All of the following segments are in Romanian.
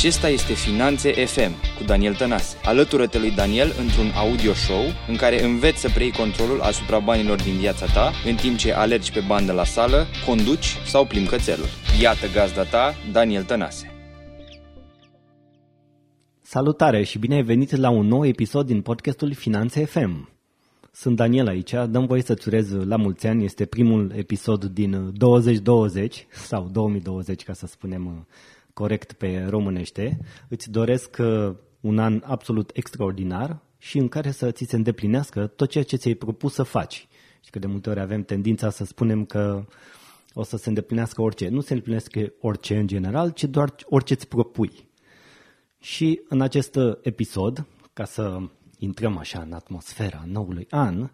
Acesta este Finanțe FM cu Daniel Tănase. Alătură-te lui Daniel într-un audio show în care înveți să preiei controlul asupra banilor din viața ta în timp ce alergi pe bandă la sală, conduci sau plimbi cățelul. Iată gazda ta, Daniel Tănase. Salutare și bine ai venit la un nou episod din podcastul Finanțe FM. Sunt Daniel aici, dăm voie să-ți urez la mulți ani, este primul episod din 2020 sau 2020 ca să spunem corect pe românește. Îți doresc uh, un an absolut extraordinar și în care să ți se îndeplinească tot ceea ce ți-ai propus să faci. Și că de multe ori avem tendința să spunem că o să se îndeplinească orice. Nu se îndeplinește orice în general, ci doar orice îți propui. Și în acest episod, ca să intrăm așa în atmosfera noului an,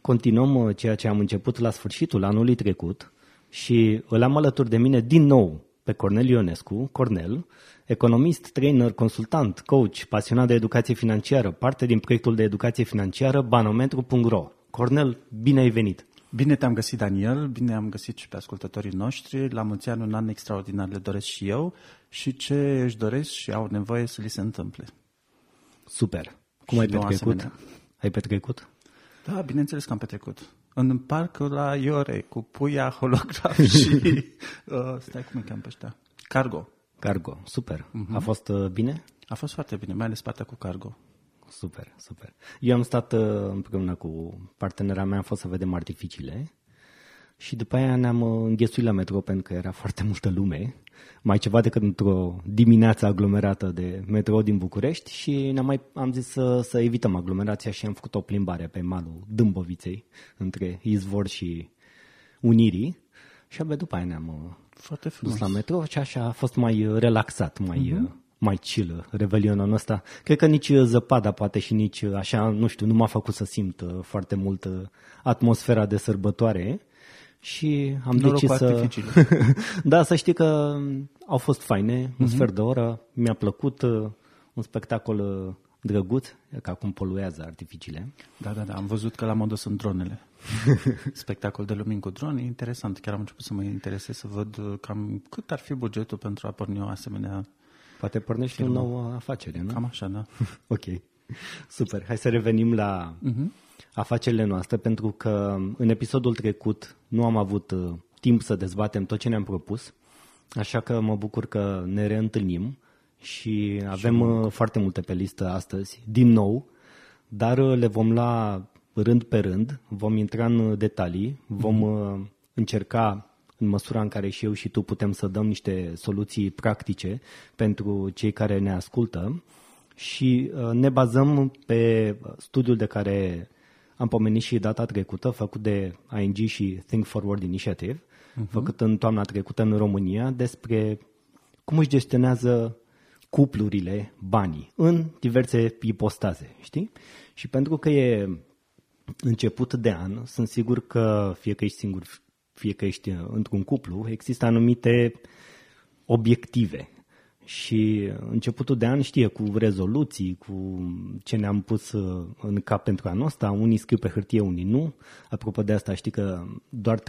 continuăm uh, ceea ce am început la sfârșitul anului trecut și îl am alături de mine din nou pe Cornel Ionescu, Cornel, economist, trainer, consultant, coach, pasionat de educație financiară, parte din proiectul de educație financiară banometru.ro. Cornel, bine ai venit! Bine te-am găsit, Daniel, bine am găsit și pe ascultătorii noștri. La mulți ani, un an extraordinar le doresc și eu și ce își doresc și au nevoie să li se întâmple. Super! Cum și ai petrecut? Asemenea. Ai petrecut? Da, bineînțeles că am petrecut. În parcul la Iore, cu puia, holograf și... uh, stai, cum îi cheamă pe ăștia? Cargo. Cargo, super. Uh-huh. A fost uh, bine? A fost foarte bine, mai ales partea cu cargo. Super, super. Eu am stat uh, împreună cu partenera mea, am fost să vedem artificiile și după aia ne-am uh, înghesuit la metro pentru că era foarte multă lume, mai ceva decât într-o dimineață aglomerată de metro din București și ne-am mai, am zis să, să evităm aglomerația și am făcut o plimbare pe malul Dâmboviței, între Izvor și Unirii și abia după aia ne-am uh, foarte dus la metro și așa a fost mai uh, relaxat, mai, uh-huh. mai chill revelionul ăsta. Cred că nici zăpada poate și nici așa, nu știu, nu m-a făcut să simt foarte mult atmosfera de sărbătoare și am Noroc decis să... da, să știi că au fost faine, uh-huh. un mhm. sfert de oră, mi-a plăcut, uh, un spectacol uh, drăguț, că acum poluează artificiile. Da, da, da, am văzut că la modă sunt dronele. Spectacol de lumini cu drone, interesant. Chiar am început să mă interesez să văd uh, cam cât ar fi bugetul pentru a porni o asemenea Poate pornești o nouă afacere, nu? Cam așa, da. ok. Super. Hai să revenim la uh-huh afacerile noastre, pentru că în episodul trecut nu am avut uh, timp să dezbatem tot ce ne-am propus, așa că mă bucur că ne reîntâlnim și avem și uh, foarte multe pe listă astăzi, din nou, dar uh, le vom lua rând pe rând, vom intra în detalii, vom mm-hmm. încerca în măsura în care și eu și tu putem să dăm niște soluții practice pentru cei care ne ascultă și ne bazăm pe studiul de care am pomenit și data trecută, făcut de ING și Think Forward Initiative, uh-huh. făcut în toamna trecută în România, despre cum își gestionează cuplurile banii în diverse ipostaze, știi? Și pentru că e început de an, sunt sigur că fie că ești singur, fie că ești într-un cuplu, există anumite obiective și începutul de an știe cu rezoluții, cu ce ne-am pus uh, în cap pentru anul ăsta, unii scriu pe hârtie, unii nu. Apropo de asta, știi că doar 3%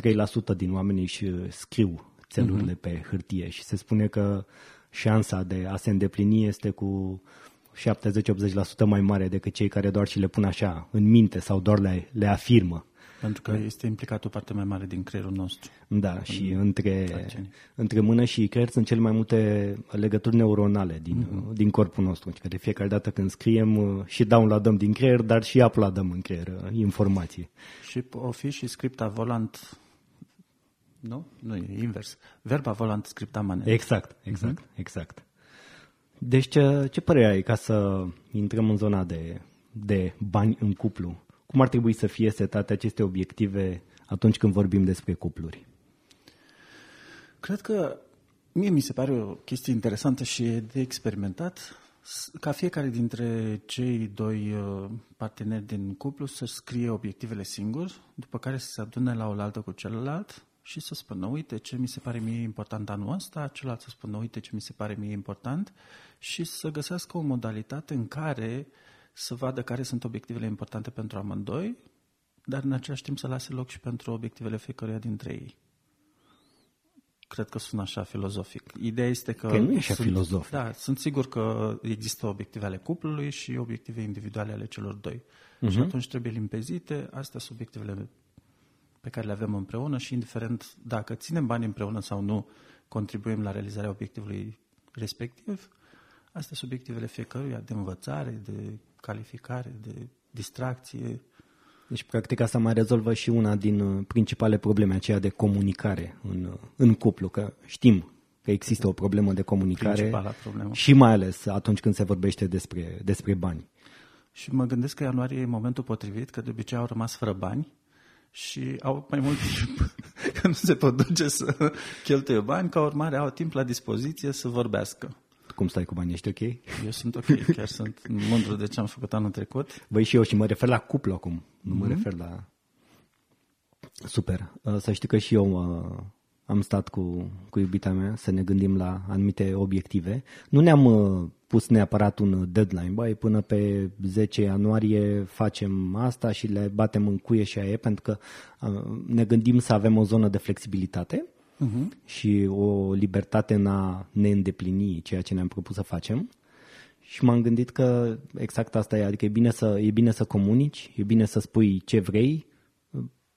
din oameni își scriu țelurile uh-huh. pe hârtie și se spune că șansa de a se îndeplini este cu 70-80% mai mare decât cei care doar și le pun așa în minte sau doar le, le afirmă. Pentru că este implicat o parte mai mare din creierul nostru. Da, și între, între mână și creier sunt cele mai multe legături neuronale din, uh-huh. din corpul nostru. Că de fiecare dată când scriem uh, și downloadăm din creier, dar și uploadăm în creier uh, informații. Și o fi și scripta volant nu? Nu, e invers. Verba volant scripta manet. Exact, exact, uh-huh. exact. Deci ce, ce părere ai ca să intrăm în zona de, de bani în cuplu? Cum ar trebui să fie setate aceste obiective atunci când vorbim despre cupluri? Cred că mie mi se pare o chestie interesantă și de experimentat ca fiecare dintre cei doi uh, parteneri din cuplu să scrie obiectivele singur, după care să se adune la oaltă cu celălalt și să spună, uite ce mi se pare mie important anul ăsta, celălalt să spună, uite ce mi se pare mie important și să găsească o modalitate în care să vadă care sunt obiectivele importante pentru amândoi, dar în același timp să lase loc și pentru obiectivele fiecăruia dintre ei. cred că sună așa filozofic. Ideea este că... Că nu e așa sunt, filozofic. Da, sunt sigur că există obiective ale cuplului și obiective individuale ale celor doi. Uh-huh. Și atunci trebuie limpezite, astea sunt obiectivele pe care le avem împreună și indiferent dacă ținem bani împreună sau nu, contribuim la realizarea obiectivului respectiv, astea sunt obiectivele fiecăruia de învățare, de calificare, de distracție. Deci, practic, asta mai rezolvă și una din uh, principale probleme, aceea de comunicare în, uh, în cuplu, că știm că există o problemă de comunicare Principala problemă. și mai ales atunci când se vorbește despre, despre bani. Și mă gândesc că ianuarie e momentul potrivit, că de obicei au rămas fără bani și au mai mult timp, că nu se pot duce să cheltuie bani, ca urmare au timp la dispoziție să vorbească. Cum stai cu banii? Ești ok? Eu sunt ok, chiar sunt mândru de ce am făcut anul trecut. Băi, și eu și mă refer la cuplu acum, nu mă refer la... Super. Uh, Să știi că și eu uh, am stat cu, cu iubita mea să ne gândim la anumite obiective. Nu ne-am uh, pus neapărat un deadline, băi, până pe 10 ianuarie facem asta și le batem în cuie și aia e, pentru că uh, ne gândim să avem o zonă de flexibilitate uh-huh. și o libertate în a ne îndeplini ceea ce ne-am propus să facem. Și m-am gândit că exact asta e, adică e bine să, e bine să comunici, e bine să spui ce vrei,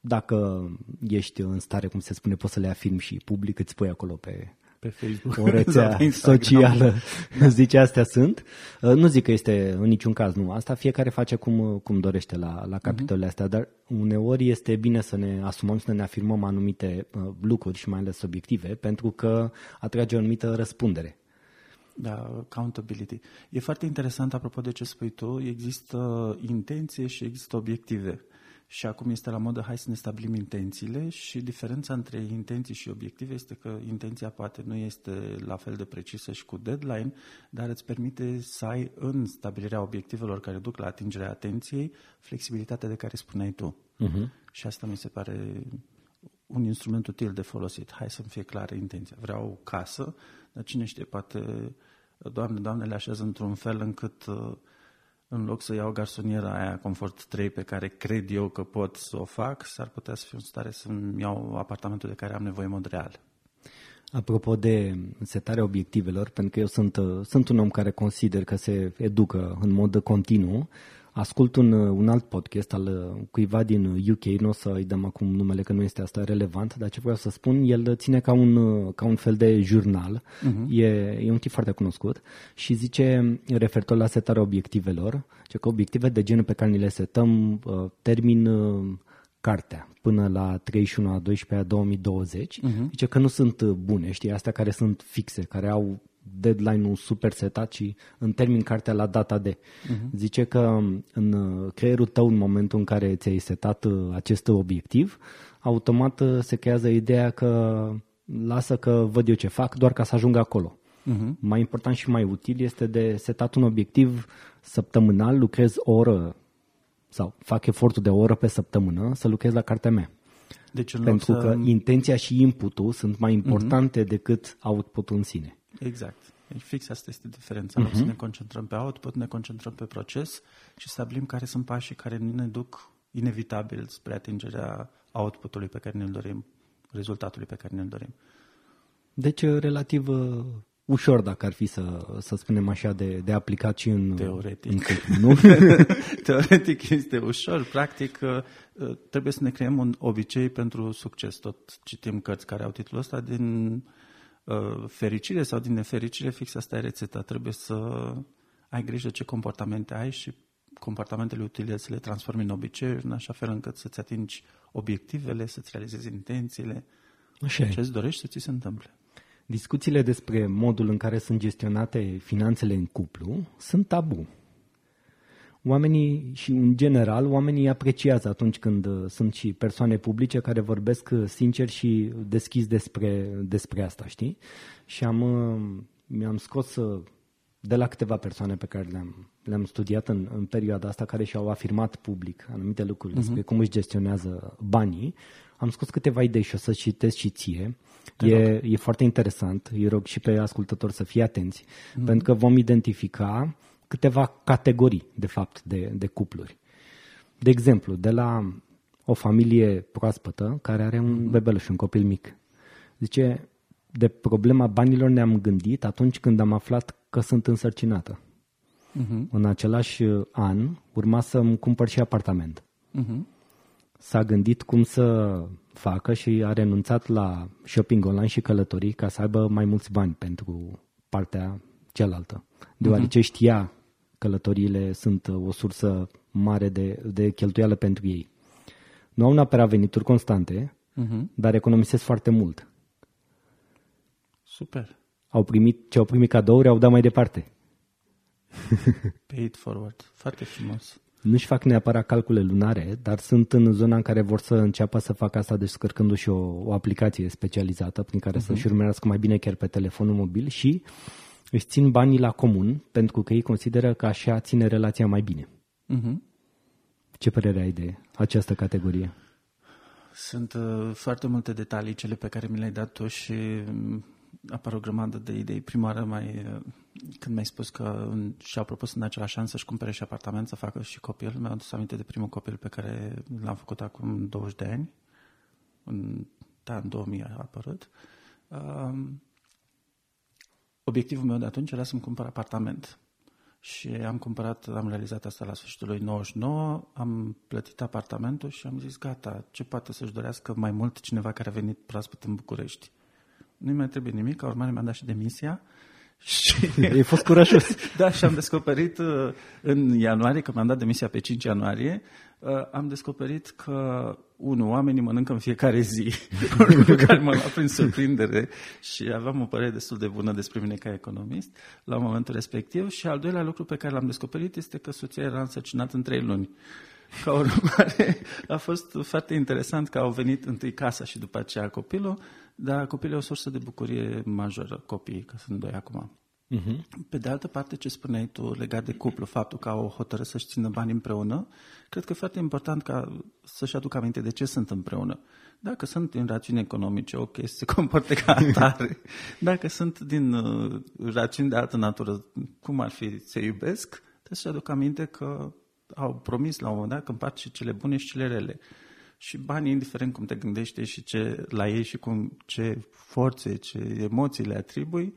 dacă ești în stare, cum se spune, poți să le afirmi și public, îți pui acolo pe Pe Facebook. o rețea sau pe Instagram. socială. Zice, astea sunt. Uh, Nu zic că este în niciun caz, nu. Asta fiecare face cum, cum dorește la, la capitolele astea, dar uneori este bine să ne asumăm, să ne afirmăm anumite uh, lucruri și mai ales obiective, pentru că atrage o anumită răspundere. Da, accountability. E foarte interesant, apropo de ce spui tu, există intenție și există obiective. Și acum este la modă, hai să ne stabilim intențiile și diferența între intenții și obiective este că intenția poate nu este la fel de precisă și cu deadline, dar îți permite să ai în stabilirea obiectivelor care duc la atingerea atenției flexibilitatea de care spuneai tu. Uh-huh. Și asta mi se pare un instrument util de folosit. Hai să-mi fie clară intenția. Vreau o casă, dar cine știe, poate, doamne, doamne, le așează într-un fel încât uh, în loc să iau garsoniera aia Comfort 3 pe care cred eu că pot să o fac, s-ar putea să fiu în stare să-mi iau apartamentul de care am nevoie în mod real. Apropo de setarea obiectivelor, pentru că eu sunt, uh, sunt un om care consider că se educă în mod continuu, ascult un, uh, un alt podcast al uh, cuiva din UK, nu o să îi dăm acum numele că nu este asta relevant, dar ce vreau să spun, el ține ca un, uh, ca un fel de jurnal, uh-huh. e, e un tip foarte cunoscut și zice, referitor la setarea obiectivelor, ce că obiective de genul pe care ni le setăm uh, termin uh, cartea până la 31 a 12 a 2020, uh-huh. zice că nu sunt uh, bune, știi, astea care sunt fixe, care au deadline-ul super setat și în termin cartea la data de. Uh-huh. Zice că um, în uh, creierul tău, în momentul în care ți-ai setat uh, acest obiectiv, automat uh, se creează ideea că lasă că văd eu ce fac doar ca să ajung acolo. Uh-huh. Mai important și mai util este de setat un obiectiv săptămânal, lucrez o oră sau fac efortul de o oră pe săptămână să lucrez la cartea mea. Deci în Pentru loc să... că intenția și inputul sunt mai importante uh-huh. decât outputul în sine. Exact. Deci fix asta este diferența. Uh-huh. Să ne concentrăm pe output, ne concentrăm pe proces și stabilim care sunt pașii care ne duc inevitabil spre atingerea outputului pe care ne-l dorim, rezultatului pe care ne-l dorim. Deci, relativ uh, ușor, dacă ar fi să, să spunem așa, de, de aplicat și în, Teoretic. în cuplu, nu? Teoretic este ușor, practic uh, trebuie să ne creăm un obicei pentru succes. Tot citim cărți care au titlul ăsta din uh, fericire sau din nefericire, fix asta e rețeta. Trebuie să ai grijă ce comportamente ai și comportamentele utile să le transformi în obiceiuri, în așa fel încât să-ți atingi obiectivele, să-ți realizezi intențiile, Așa e. ce îți dorești să ți se întâmple. Discuțiile despre modul în care sunt gestionate finanțele în cuplu sunt tabu. Oamenii și în general, oamenii apreciază atunci când uh, sunt și persoane publice care vorbesc uh, sincer și deschis despre, despre asta, știi? Și am, uh, mi-am scos uh, de la câteva persoane pe care le-am, le-am studiat în, în perioada asta, care și-au afirmat public anumite lucruri despre cum își gestionează banii, am scos câteva idei și o să citesc și ție. E, e foarte interesant, îi rog și pe ascultători să fie atenți, mm-hmm. pentru că vom identifica câteva categorii, de fapt, de, de cupluri. De exemplu, de la o familie proaspătă care are un bebeluș, un copil mic. Zice, de problema banilor ne-am gândit atunci când am aflat că sunt însărcinată. Uh-huh. În același an urma să-mi cumpăr și apartament. Uh-huh. S-a gândit cum să facă și a renunțat la shopping online și călătorii ca să aibă mai mulți bani pentru partea cealaltă. Deoarece uh-huh. știa călătoriile sunt o sursă mare de, de cheltuială pentru ei. Nu au neapărat venituri constante, uh-huh. dar economisesc foarte mult. Super. Au primit, ce au primit cadouri, au dat mai departe. Pay it forward. Foarte frumos. Nu-și fac neapărat calcule lunare, dar sunt în zona în care vor să înceapă să facă asta descărcându-și o, o aplicație specializată prin care uh-huh. să-și urmărească mai bine chiar pe telefonul mobil și își țin banii la comun pentru că ei consideră că așa ține relația mai bine. Uh-huh. Ce părere ai de această categorie? Sunt uh, foarte multe detalii cele pe care mi le-ai dat tu și um, apar o grămadă de idei. Prima oară mai, uh, când mi-ai spus că și-au propus în același an să-și cumpere și apartament, să facă și copil, mi-am adus aminte de primul copil pe care l-am făcut acum 20 de ani. În, da, în 2000 a apărut. Um, obiectivul meu de atunci era să-mi cumpăr apartament. Și am cumpărat, am realizat asta la sfârșitul lui 99, am plătit apartamentul și am zis gata, ce poate să-și dorească mai mult cineva care a venit proaspăt în București. Nu mai trebuie nimic, ca urmare mi-am dat și demisia. Și... Ai fost curajos. da, și am descoperit uh, în ianuarie, că mi-am dat demisia pe 5 ianuarie, uh, am descoperit că, unu, oamenii mănâncă în fiecare zi, un lucru care mă lua prin surprindere și aveam o părere destul de bună despre mine ca economist la momentul respectiv și al doilea lucru pe care l-am descoperit este că soția era însărcinată în trei luni. Ca urmare, a fost foarte interesant că au venit întâi casa și după aceea copilul, dar copilul e o sursă de bucurie majoră, copiii, că sunt doi acum. Uh-huh. Pe de altă parte, ce spuneai tu legat de cuplu, faptul că au hotărât să-și țină bani împreună, cred că e foarte important ca să-și aducă aminte de ce sunt împreună. Dacă sunt din rațiuni economice, ok, să se comporte ca atare. Dacă sunt din uh, rațiuni de altă natură, cum ar fi se iubesc, trebuie să-și aducă aminte că au promis la un moment dat că împart și cele bune și cele rele. Și banii, indiferent cum te gândește și ce, la ei și cum, ce forțe, ce emoții le atribui,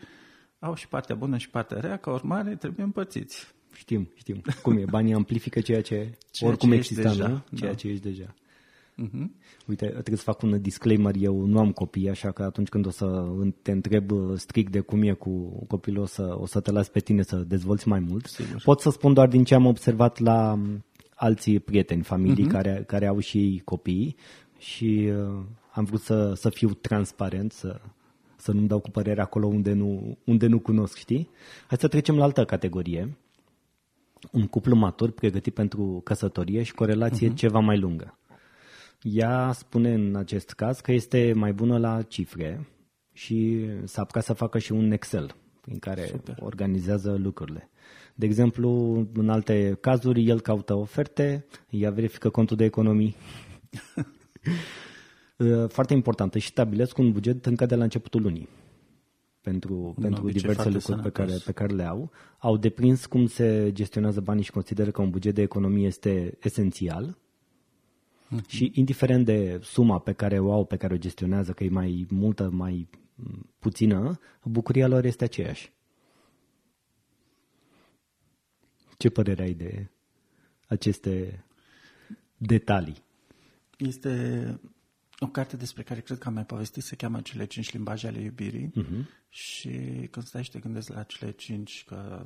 au și partea bună și partea rea, ca urmare trebuie împărțiți. Știm, știm. Cum e? Banii amplifică ceea ce ceea oricum ce exista, deja, nu? Ceea da. ce ești deja. Uh-huh. Uite, trebuie să fac un disclaimer, eu nu am copii, așa că atunci când o să te întreb uh, strict de cum e cu copilul, o să, o să te las pe tine să dezvolți mai mult. Sigur. Pot să spun doar din ce am observat la um, alții prieteni, familii uh-huh. care, care au și ei copii și uh, am vrut să, să fiu transparent, să, să nu-mi dau cu părerea acolo unde nu, unde nu cunosc, știi? Hai să trecem la altă categorie. Un cuplu matur pregătit pentru căsătorie și cu o relație uh-huh. ceva mai lungă. Ea spune în acest caz că este mai bună la cifre și s-a apucat să facă și un Excel prin care Super. organizează lucrurile. De exemplu, în alte cazuri, el caută oferte, ea verifică contul de economii. Foarte important, și stabilesc un buget încă de la începutul lunii pentru, pentru diverse lucruri pe care, pe care le au. Au deprins cum se gestionează banii și consideră că un buget de economie este esențial Uh-huh. Și indiferent de suma pe care o au, pe care o gestionează, că e mai multă, mai puțină, bucuria lor este aceeași. Ce părere ai de aceste detalii? Este o carte despre care cred că am mai povestit, se cheamă Cele cinci limbaje ale iubirii uh-huh. și când stai și te gândești la cele cinci, că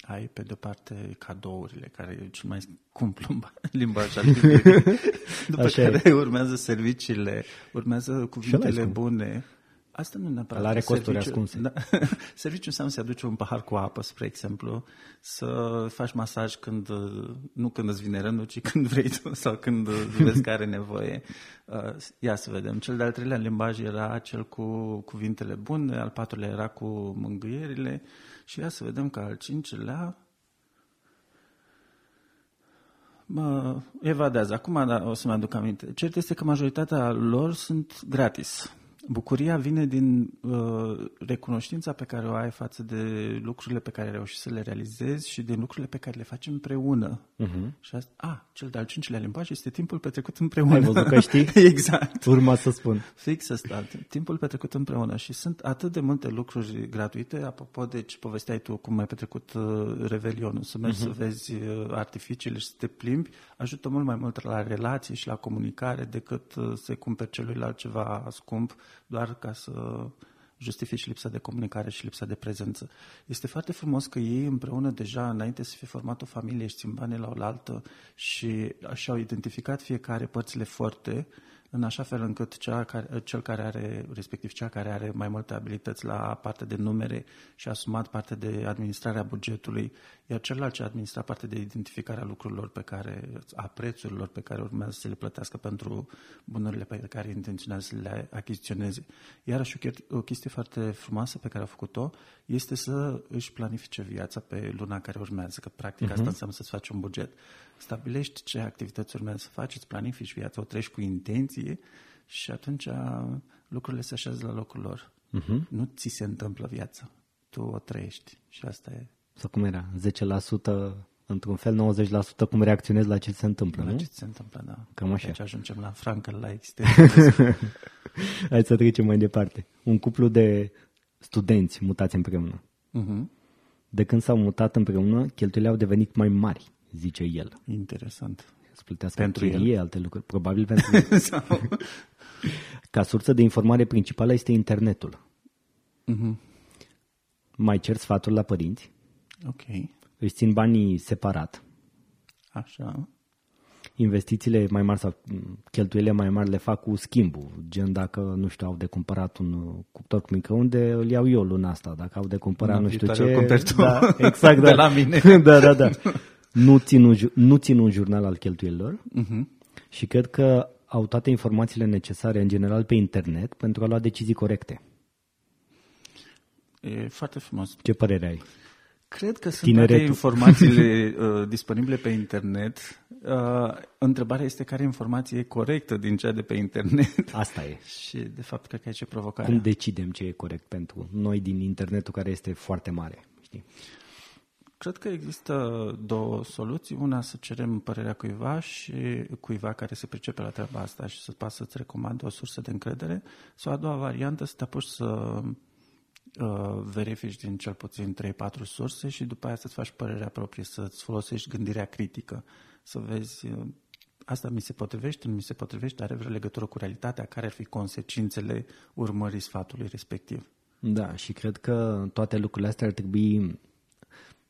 ai pe de parte cadourile, care e cel mai scump limbaj al După Așa care e. urmează serviciile, urmează cuvintele bune. Asta nu neapărat. La are costuri ascunse. Da, serviciul înseamnă să aduci un pahar cu apă, spre exemplu, să faci masaj când, nu când îți vine rândul, ci când vrei tu sau când vezi că are nevoie. Uh, ia să vedem. Cel de-al treilea limbaj era cel cu cuvintele bune, al patrulea era cu mângâierile, și ia să vedem că al cincilea mă evadează. Acum da, o să-mi aduc aminte. Cert este că majoritatea lor sunt gratis. Bucuria vine din uh, recunoștința pe care o ai față de lucrurile pe care reușești să le realizezi și din lucrurile pe care le faci împreună. Uh-huh. Și asta, a, cel de-al cincilea limbaj este timpul petrecut împreună. Ai văzut că știi? exact. Urma să spun. Fix asta, timpul petrecut împreună. Și sunt atât de multe lucruri gratuite, apropo de ce povesteai tu, cum ai petrecut uh, Revelionul, să mergi uh-huh. să vezi uh, artificiile și să te plimbi, ajută mult mai mult la relații și la comunicare decât uh, să cumperi celuilalt ceva scump doar ca să justifici lipsa de comunicare și lipsa de prezență. Este foarte frumos că ei împreună deja, înainte să fie format o familie, și țin banii la oaltă și și-au identificat fiecare părțile forte în așa fel încât cea care, cel care are, respectiv cea care are mai multe abilități la partea de numere și a asumat partea de administrarea bugetului, iar celălalt ce a administrat partea de identificarea lucrurilor pe care, a prețurilor pe care urmează să le plătească pentru bunurile pe care intenționează să le achiziționeze. Iarăși o chestie foarte frumoasă pe care a făcut-o este să își planifice viața pe luna care urmează, că practic uh-huh. asta mhm. înseamnă să-ți faci un buget stabilești ce activități urmează să faci, îți planifici viața, o treci cu intenție și atunci lucrurile se așează la locul lor. Uh-huh. Nu ți se întâmplă viața, tu o trăiești și asta e. Sau cum era? 10% într-un fel, 90% cum reacționezi la ce se întâmplă, la nu? ce se întâmplă, da. Cam așa. Deci ajungem la Frankel, la existență. Hai să trecem mai departe. Un cuplu de studenți mutați împreună. Uh-huh. De când s-au mutat împreună, cheltuielile au devenit mai mari zice el. Interesant. Să plătească pentru chirie, el. alte lucruri, probabil pentru el. Sau... Ca sursă de informare principală este internetul. Uh-huh. Mai cer sfaturi la părinți. Ok. Își țin banii separat. Așa. Investițiile mai mari sau cheltuielile mai mari le fac cu schimbul. Gen dacă, nu știu, au de cumpărat un cuptor cu microunde, îl iau eu luna asta. Dacă au de cumpărat Una nu știu ce... Da, exact, da. de la mine. da, da, da nu țin un, nu țin un jurnal al cheltuielilor uh-huh. și cred că au toate informațiile necesare în general pe internet pentru a lua decizii corecte. E foarte frumos. Ce părere ai? Cred că sunt Tineretul. toate informațiile uh, disponibile pe internet. Uh, întrebarea este care informație e corectă din cea de pe internet. Asta e. și de fapt cred că e ce provocare. Cum decidem ce e corect pentru noi din internetul care este foarte mare? Știi? Cred că există două soluții. Una, să cerem părerea cuiva și cuiva care se pricepe la treaba asta și să poată să-ți recomande o sursă de încredere. Sau a doua variantă, să te apuci să uh, verifici din cel puțin 3-4 surse și după aia să-ți faci părerea proprie, să-ți folosești gândirea critică, să vezi uh, asta mi se potrivește, nu mi se potrivește, are vreo legătură cu realitatea, care ar fi consecințele urmării sfatului respectiv. Da, și cred că toate lucrurile astea ar trebui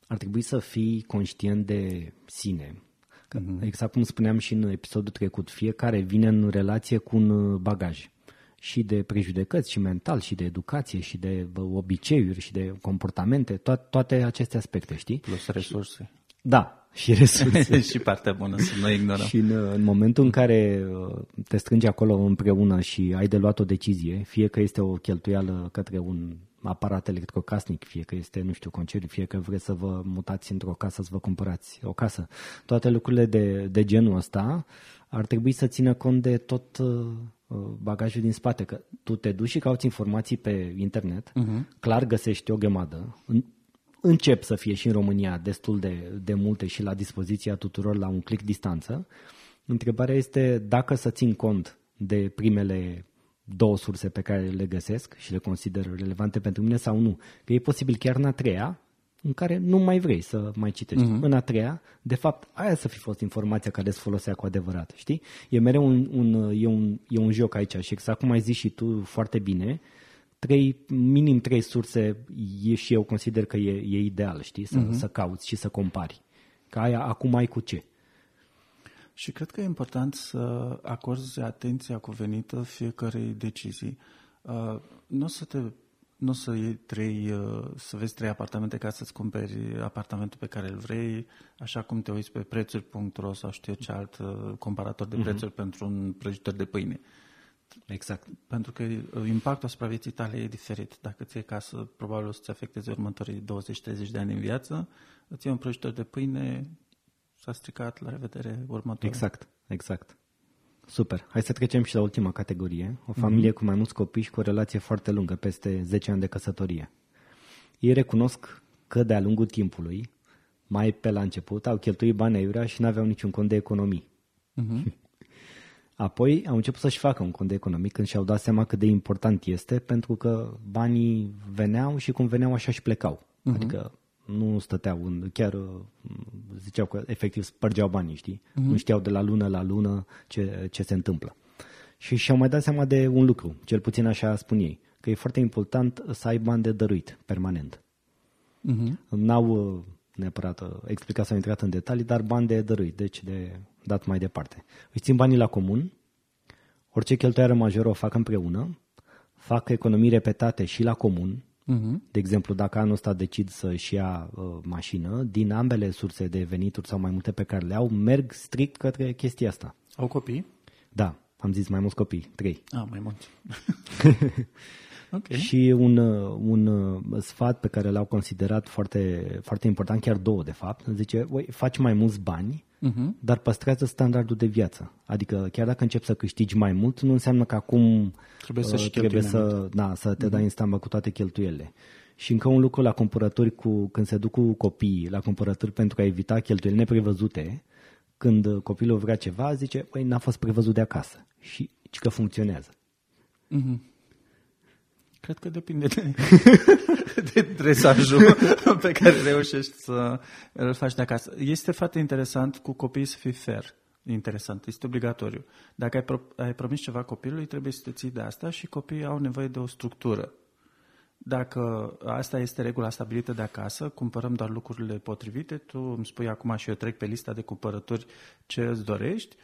ar trebui să fii conștient de sine. Că, uh-huh. Exact cum spuneam și în episodul trecut, fiecare vine în relație cu un uh, bagaj și de prejudecăți și mental și de educație și de obiceiuri și de comportamente, to- toate aceste aspecte, știi? Plus resurse. Da, și resurse. și partea bună, să nu ignorăm. și în, în momentul în care uh, te strângi acolo împreună și ai de luat o decizie, fie că este o cheltuială către un aparat electrocasnic, fie că este, nu știu, concediu, fie că vreți să vă mutați într-o casă, să vă cumpărați o casă. Toate lucrurile de, de genul ăsta ar trebui să țină cont de tot uh, bagajul din spate, că tu te duci și cauți informații pe internet, uh-huh. clar găsești o gămadă, încep să fie și în România destul de, de multe și la dispoziția tuturor la un click distanță. Întrebarea este dacă să țin cont de primele două surse pe care le găsesc și le consider relevante pentru mine sau nu. Că e posibil chiar în a treia, în care nu mai vrei să mai citești. Uh-huh. În a treia, de fapt, aia să fi fost informația care îți folosea cu adevărat, știi? E mereu un, un, e un, e un joc aici și exact cum ai zis și tu foarte bine, trei, minim trei surse e, și eu consider că e, e ideal, știi? Să, uh-huh. să cauți și să compari. Că aia acum ai cu ce. Și cred că e important să acorzi atenția cuvenită fiecarei decizii. Uh, nu o să te nu o să iei trei, uh, să vezi trei apartamente ca să-ți cumperi apartamentul pe care îl vrei, așa cum te uiți pe prețuri.ro sau știu ce alt uh, comparator de mhm. prețuri uh-huh. pentru un prăjitor de pâine. Exact. Pentru că impactul asupra vieții tale e diferit. Dacă ți-e casă, probabil o să-ți afecteze următorii 20-30 de ani în viață, îți iei un prăjitor de pâine, s-a stricat, la revedere următoare. Exact, exact. Super. Hai să trecem și la ultima categorie. O familie mm-hmm. cu mai mulți copii și cu o relație foarte lungă, peste 10 ani de căsătorie. Ei recunosc că de-a lungul timpului, mai pe la început, au cheltuit bani aiurea și nu aveau niciun cont de economii. Mm-hmm. Apoi au început să-și facă un cont de economii când și-au dat seama cât de important este, pentru că banii veneau și cum veneau așa și plecau. Uh-huh. Adică nu stăteau, în, chiar ziceau că efectiv spărgeau banii, știi? Uh-huh. Nu știau de la lună la lună ce, ce se întâmplă. Și și-au mai dat seama de un lucru, cel puțin așa spun ei, că e foarte important să ai bani de dăruit, permanent. Uh-huh. N-au uh, neapărat uh, explicat sau intrat în detalii, dar bani de dăruit, deci de dat mai departe. Își țin banii la comun, orice cheltuială majoră o fac împreună, fac economii repetate și la comun, Uh-huh. De exemplu, dacă anul ăsta decid să-și ia uh, mașină, din ambele surse de venituri sau mai multe pe care le au, merg strict către chestia asta. Au copii? Da, am zis mai mulți copii, trei. Ah, mai mulți. okay. Și un, uh, un uh, sfat pe care l-au considerat foarte, foarte important, chiar două de fapt, zice, faci mai mulți bani uh-huh. dar păstrează standardul de viață. Adică chiar dacă începi să câștigi mai mult, nu înseamnă că acum trebuie să, uh, trebuie să, da, să te uh-huh. dai în stambă cu toate cheltuielile. Și încă un lucru la cumpărături cu, când se duc cu copiii la cumpărături pentru a evita cheltuieli neprevăzute, când copilul vrea ceva, zice, păi n-a fost prevăzut de acasă. Și că funcționează. Uh-huh. Cred că depinde de, de dresajul pe care reușești să îl faci de acasă. Este foarte interesant cu copiii să fii fair. Interesant, este obligatoriu. Dacă ai, pro- ai promis ceva copilului, trebuie să te ții de asta și copiii au nevoie de o structură. Dacă asta este regula stabilită de acasă, cumpărăm doar lucrurile potrivite, tu îmi spui acum și eu trec pe lista de cumpărături ce îți dorești,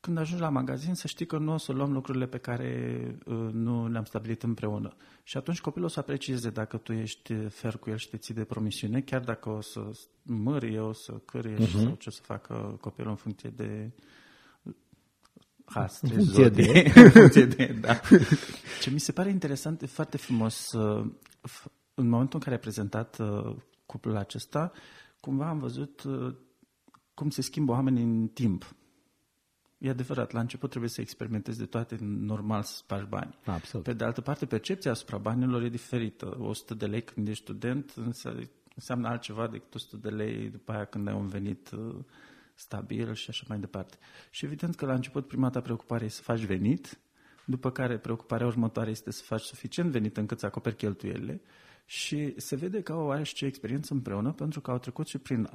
când ajungi la magazin să știi că nu o să luăm lucrurile pe care uh, nu le-am stabilit împreună. Și atunci copilul o să aprecieze dacă tu ești fer cu el și te ții de promisiune, chiar dacă o să mărie, o să cârie uh-huh. sau ce o să facă copilul în funcție de Has, în funcție de... în funcție de, da. Ce mi se pare interesant, e foarte frumos, uh, în momentul în care ai prezentat uh, cuplul acesta, cumva am văzut cum se schimbă oamenii în timp. E adevărat, la început trebuie să experimentezi de toate, normal să spargi bani. Absolut. Pe de altă parte, percepția asupra banilor e diferită. 100 de lei când ești student înseamnă altceva decât 100 de lei după aia când ai un venit uh, stabil și așa mai departe. Și evident că la început prima ta preocupare e să faci venit, după care preocuparea următoare este să faci suficient venit încât să acoperi cheltuielile și se vede că au oarește experiență împreună pentru că au trecut și prin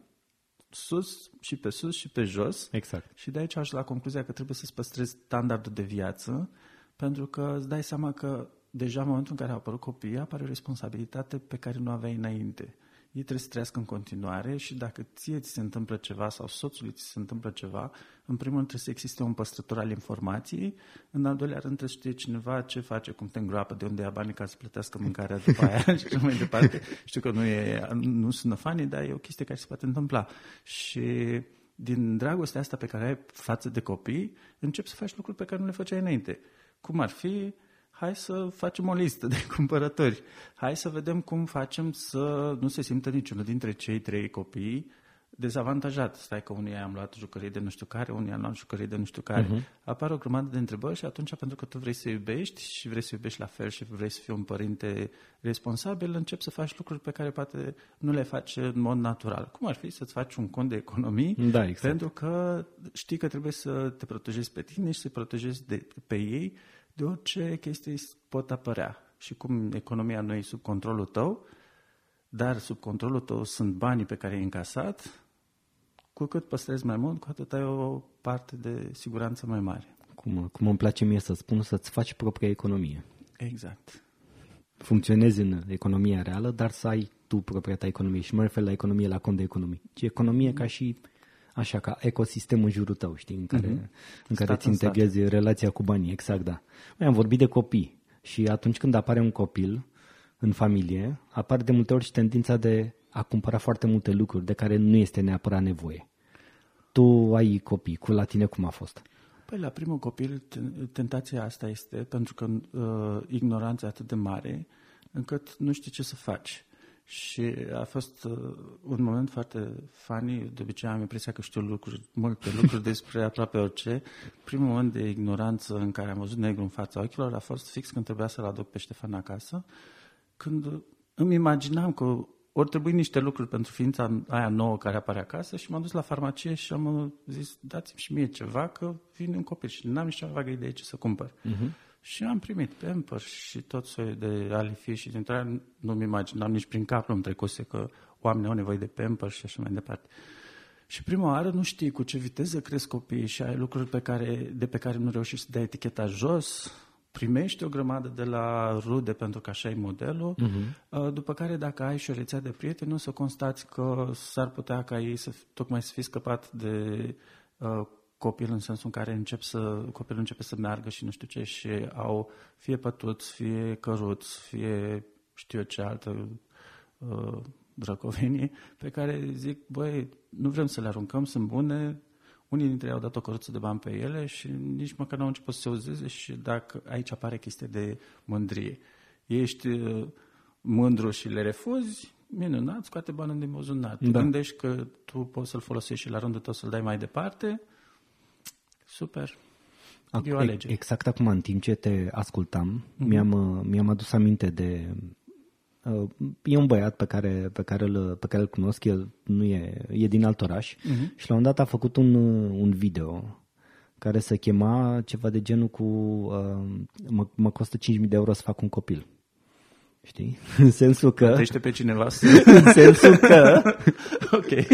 sus și pe sus și pe jos. Exact. Și de aici aș la concluzia că trebuie să-ți păstrezi standardul de viață, pentru că îți dai seama că deja în momentul în care au apărut copiii, apare o responsabilitate pe care nu aveai înainte ei trebuie să trăiască în continuare și dacă ție ți se întâmplă ceva sau soțului ți se întâmplă ceva, în primul rând trebuie să existe un păstrător al informației, în al doilea rând trebuie să știe cineva ce face, cum te îngroapă, de unde ia banii ca să plătească mâncarea după aia și așa mai departe. Știu că nu, e, nu sună fani, dar e o chestie care se poate întâmpla. Și din dragostea asta pe care ai față de copii, începi să faci lucruri pe care nu le făceai înainte. Cum ar fi hai să facem o listă de cumpărători. Hai să vedem cum facem să nu se simtă niciunul dintre cei trei copii dezavantajat. Stai că unii am luat jucării de nu știu care, unii am luat jucării de nu știu care. Uh-huh. Apar o grămadă de întrebări și atunci, pentru că tu vrei să iubești și vrei să iubești la fel și vrei să fii un părinte responsabil, începi să faci lucruri pe care poate nu le faci în mod natural. Cum ar fi să-ți faci un cont de economii, da, exact. pentru că știi că trebuie să te protejezi pe tine și să te protejezi de, pe ei de orice chestii pot apărea. Și cum economia nu e sub controlul tău, dar sub controlul tău sunt banii pe care ai încasat, cu cât păstrezi mai mult, cu atât ai o parte de siguranță mai mare. Cum, cum îmi place mie să spun, să-ți faci propria economie. Exact. Funcționezi în economia reală, dar să ai tu propria ta economie. Și mă refer la economie, la cont de economie. Ci economie ca și așa ca ecosistem în jurul tău, știi, în care, uh-huh. în care îți integrezi în relația cu banii, exact, da. Mai am vorbit de copii și atunci când apare un copil în familie, apare de multe ori și tendința de a cumpăra foarte multe lucruri de care nu este neapărat nevoie. Tu ai copii, cu la tine cum a fost? Păi la primul copil tentația asta este pentru că uh, ignoranța e atât de mare încât nu știi ce să faci. Și a fost uh, un moment foarte funny. De obicei am impresia că știu lucruri, multe lucruri despre aproape orice. Primul moment de ignoranță în care am văzut negru în fața ochilor a fost fix când trebuia să-l aduc pe Ștefan acasă, când îmi imaginam că ori trebui niște lucruri pentru ființa aia nouă care apare acasă și m-am dus la farmacie și am uh, zis, dați-mi și mie ceva, că vine un copil și n-am nicio vagă idee ce să cumpăr. Uh-huh. Și am primit Pampers și tot soiul de alifi și dintre aia nu-mi imaginam nici prin cap nu-mi trecuse că oamenii au nevoie de Pampers și așa mai departe. Și prima oară nu știi cu ce viteză cresc copiii și ai lucruri pe care, de pe care nu reușești să dai eticheta jos, primești o grămadă de la rude pentru că așa e modelul, uh-huh. după care dacă ai și o rețea de prieteni, o să constați că s-ar putea ca ei să tocmai să fi scăpat de uh, copil în sensul în care încep să, copilul începe să meargă și nu știu ce și au fie pătuți, fie căruți, fie știu eu ce altă uh, drăcovenie pe care zic, băi, nu vrem să le aruncăm, sunt bune, unii dintre ei au dat o căruță de bani pe ele și nici măcar n-au început să se uzeze și dacă aici apare chestia de mândrie. Ești uh, mândru și le refuzi, minunat, scoate bani din buzunar. Da. gândești că tu poți să-l folosești și la rândul tău să-l dai mai departe, super. Ac- e o alegere. Exact acum, în timp ce te ascultam, mm-hmm. mi-am, uh, mi-am adus aminte de Uh, e un băiat pe care, pe care, îl, pe care îl cunosc, el nu e, e din alt oraș uh-huh. și la un dat a făcut un, un video care se chema ceva de genul cu uh, mă, mă costă 5.000 de euro să fac un copil. Știi? În sensul că... Plătește pe cineva să... în sensul că... ok.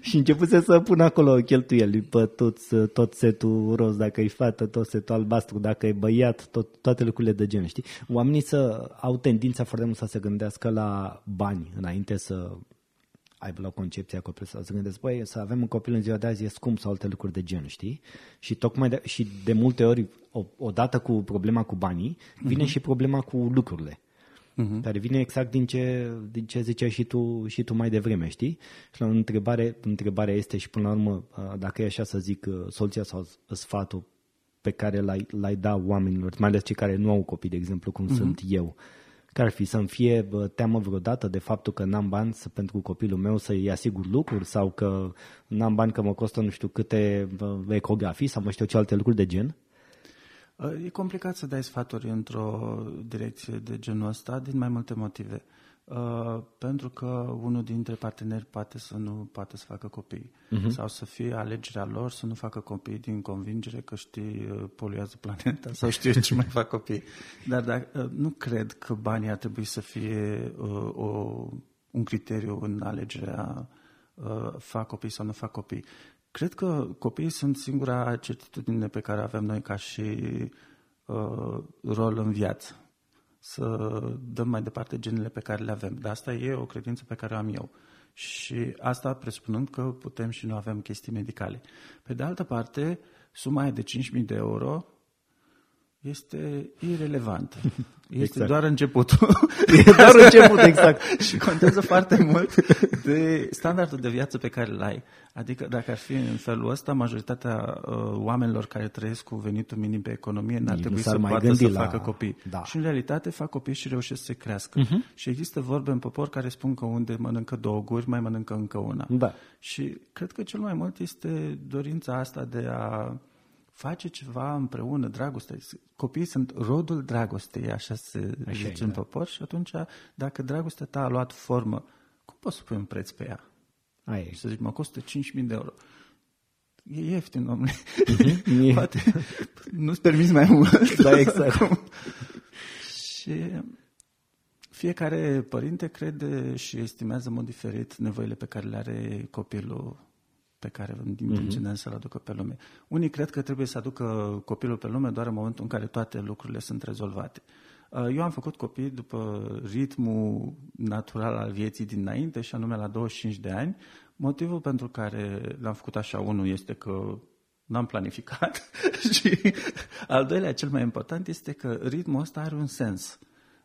și începuse să pună acolo cheltuieli pe tot, tot setul roz, dacă e fată, tot setul albastru, dacă e băiat, tot, toate lucrurile de gen, știi? Oamenii să au tendința foarte mult să se gândească la bani înainte să aibă la concepția copilului să se gândesc, băi, să avem un copil în ziua de azi e scump sau alte lucruri de gen, știi? Și tocmai de, și de multe ori, odată cu problema cu banii, vine uh-huh. și problema cu lucrurile uh-huh. care vine exact din ce, din ce ziceai și tu, și tu mai devreme, știi? Și la o întrebare, întrebarea este și până la urmă, dacă e așa să zic, soluția sau sfatul pe care l-ai, l-ai da oamenilor, mai ales cei care nu au copii, de exemplu, cum uh-huh. sunt eu, care ar fi să-mi fie teamă vreodată de faptul că n-am bani să, pentru copilul meu să-i asigur lucruri sau că n-am bani că mă costă nu știu câte ecografii sau mă știu ce alte lucruri de gen? E complicat să dai sfaturi într-o direcție de genul ăsta din mai multe motive. Uh, pentru că unul dintre parteneri poate să nu poate să facă copii uh-huh. sau să fie alegerea lor să nu facă copii din convingere că știi uh, poluează planeta sau știu ce mai fac copii. Dar dacă, uh, nu cred că banii ar trebui să fie uh, o, un criteriu în alegerea uh, fac copii sau nu fac copii. Cred că copiii sunt singura certitudine pe care avem noi ca și uh, rol în viață. Să dăm mai departe genele pe care le avem. Dar asta e o credință pe care o am eu. Și asta presupunând că putem și nu avem chestii medicale. Pe de altă parte, suma aia de 5.000 de euro este irrelevant. Este exact. doar începutul. E doar început, exact. și contează foarte mult de standardul de viață pe care îl ai. Adică dacă ar fi în felul ăsta, majoritatea uh, oamenilor care trăiesc cu venitul minim pe economie n-ar Nici trebui să poată să la... facă copii. Da. Și în realitate fac copii și reușesc să crească. Uh-huh. Și există vorbe în popor care spun că unde mănâncă două guri, mai mănâncă încă una. Da. Și cred că cel mai mult este dorința asta de a face ceva împreună, dragoste. Copiii sunt rodul dragostei, așa se așa zice e, în da. popor și atunci, dacă dragostea ta a luat formă, cum poți să pui un preț pe ea? Aia e. Să zici, mă costă 5.000 de euro. E ieftin, domnule. Uh-huh. Poate nu-ți permiți mai mult. Da, exact. și fiecare părinte crede și estimează în mod diferit nevoile pe care le are copilul pe care intenționăm uh-huh. să-l aducă pe lume. Unii cred că trebuie să aducă copilul pe lume doar în momentul în care toate lucrurile sunt rezolvate. Uh, eu am făcut copii după ritmul natural al vieții dinainte și anume la 25 de ani. Motivul pentru care l-am făcut așa, unul este că n-am planificat și al doilea, cel mai important, este că ritmul ăsta are un sens.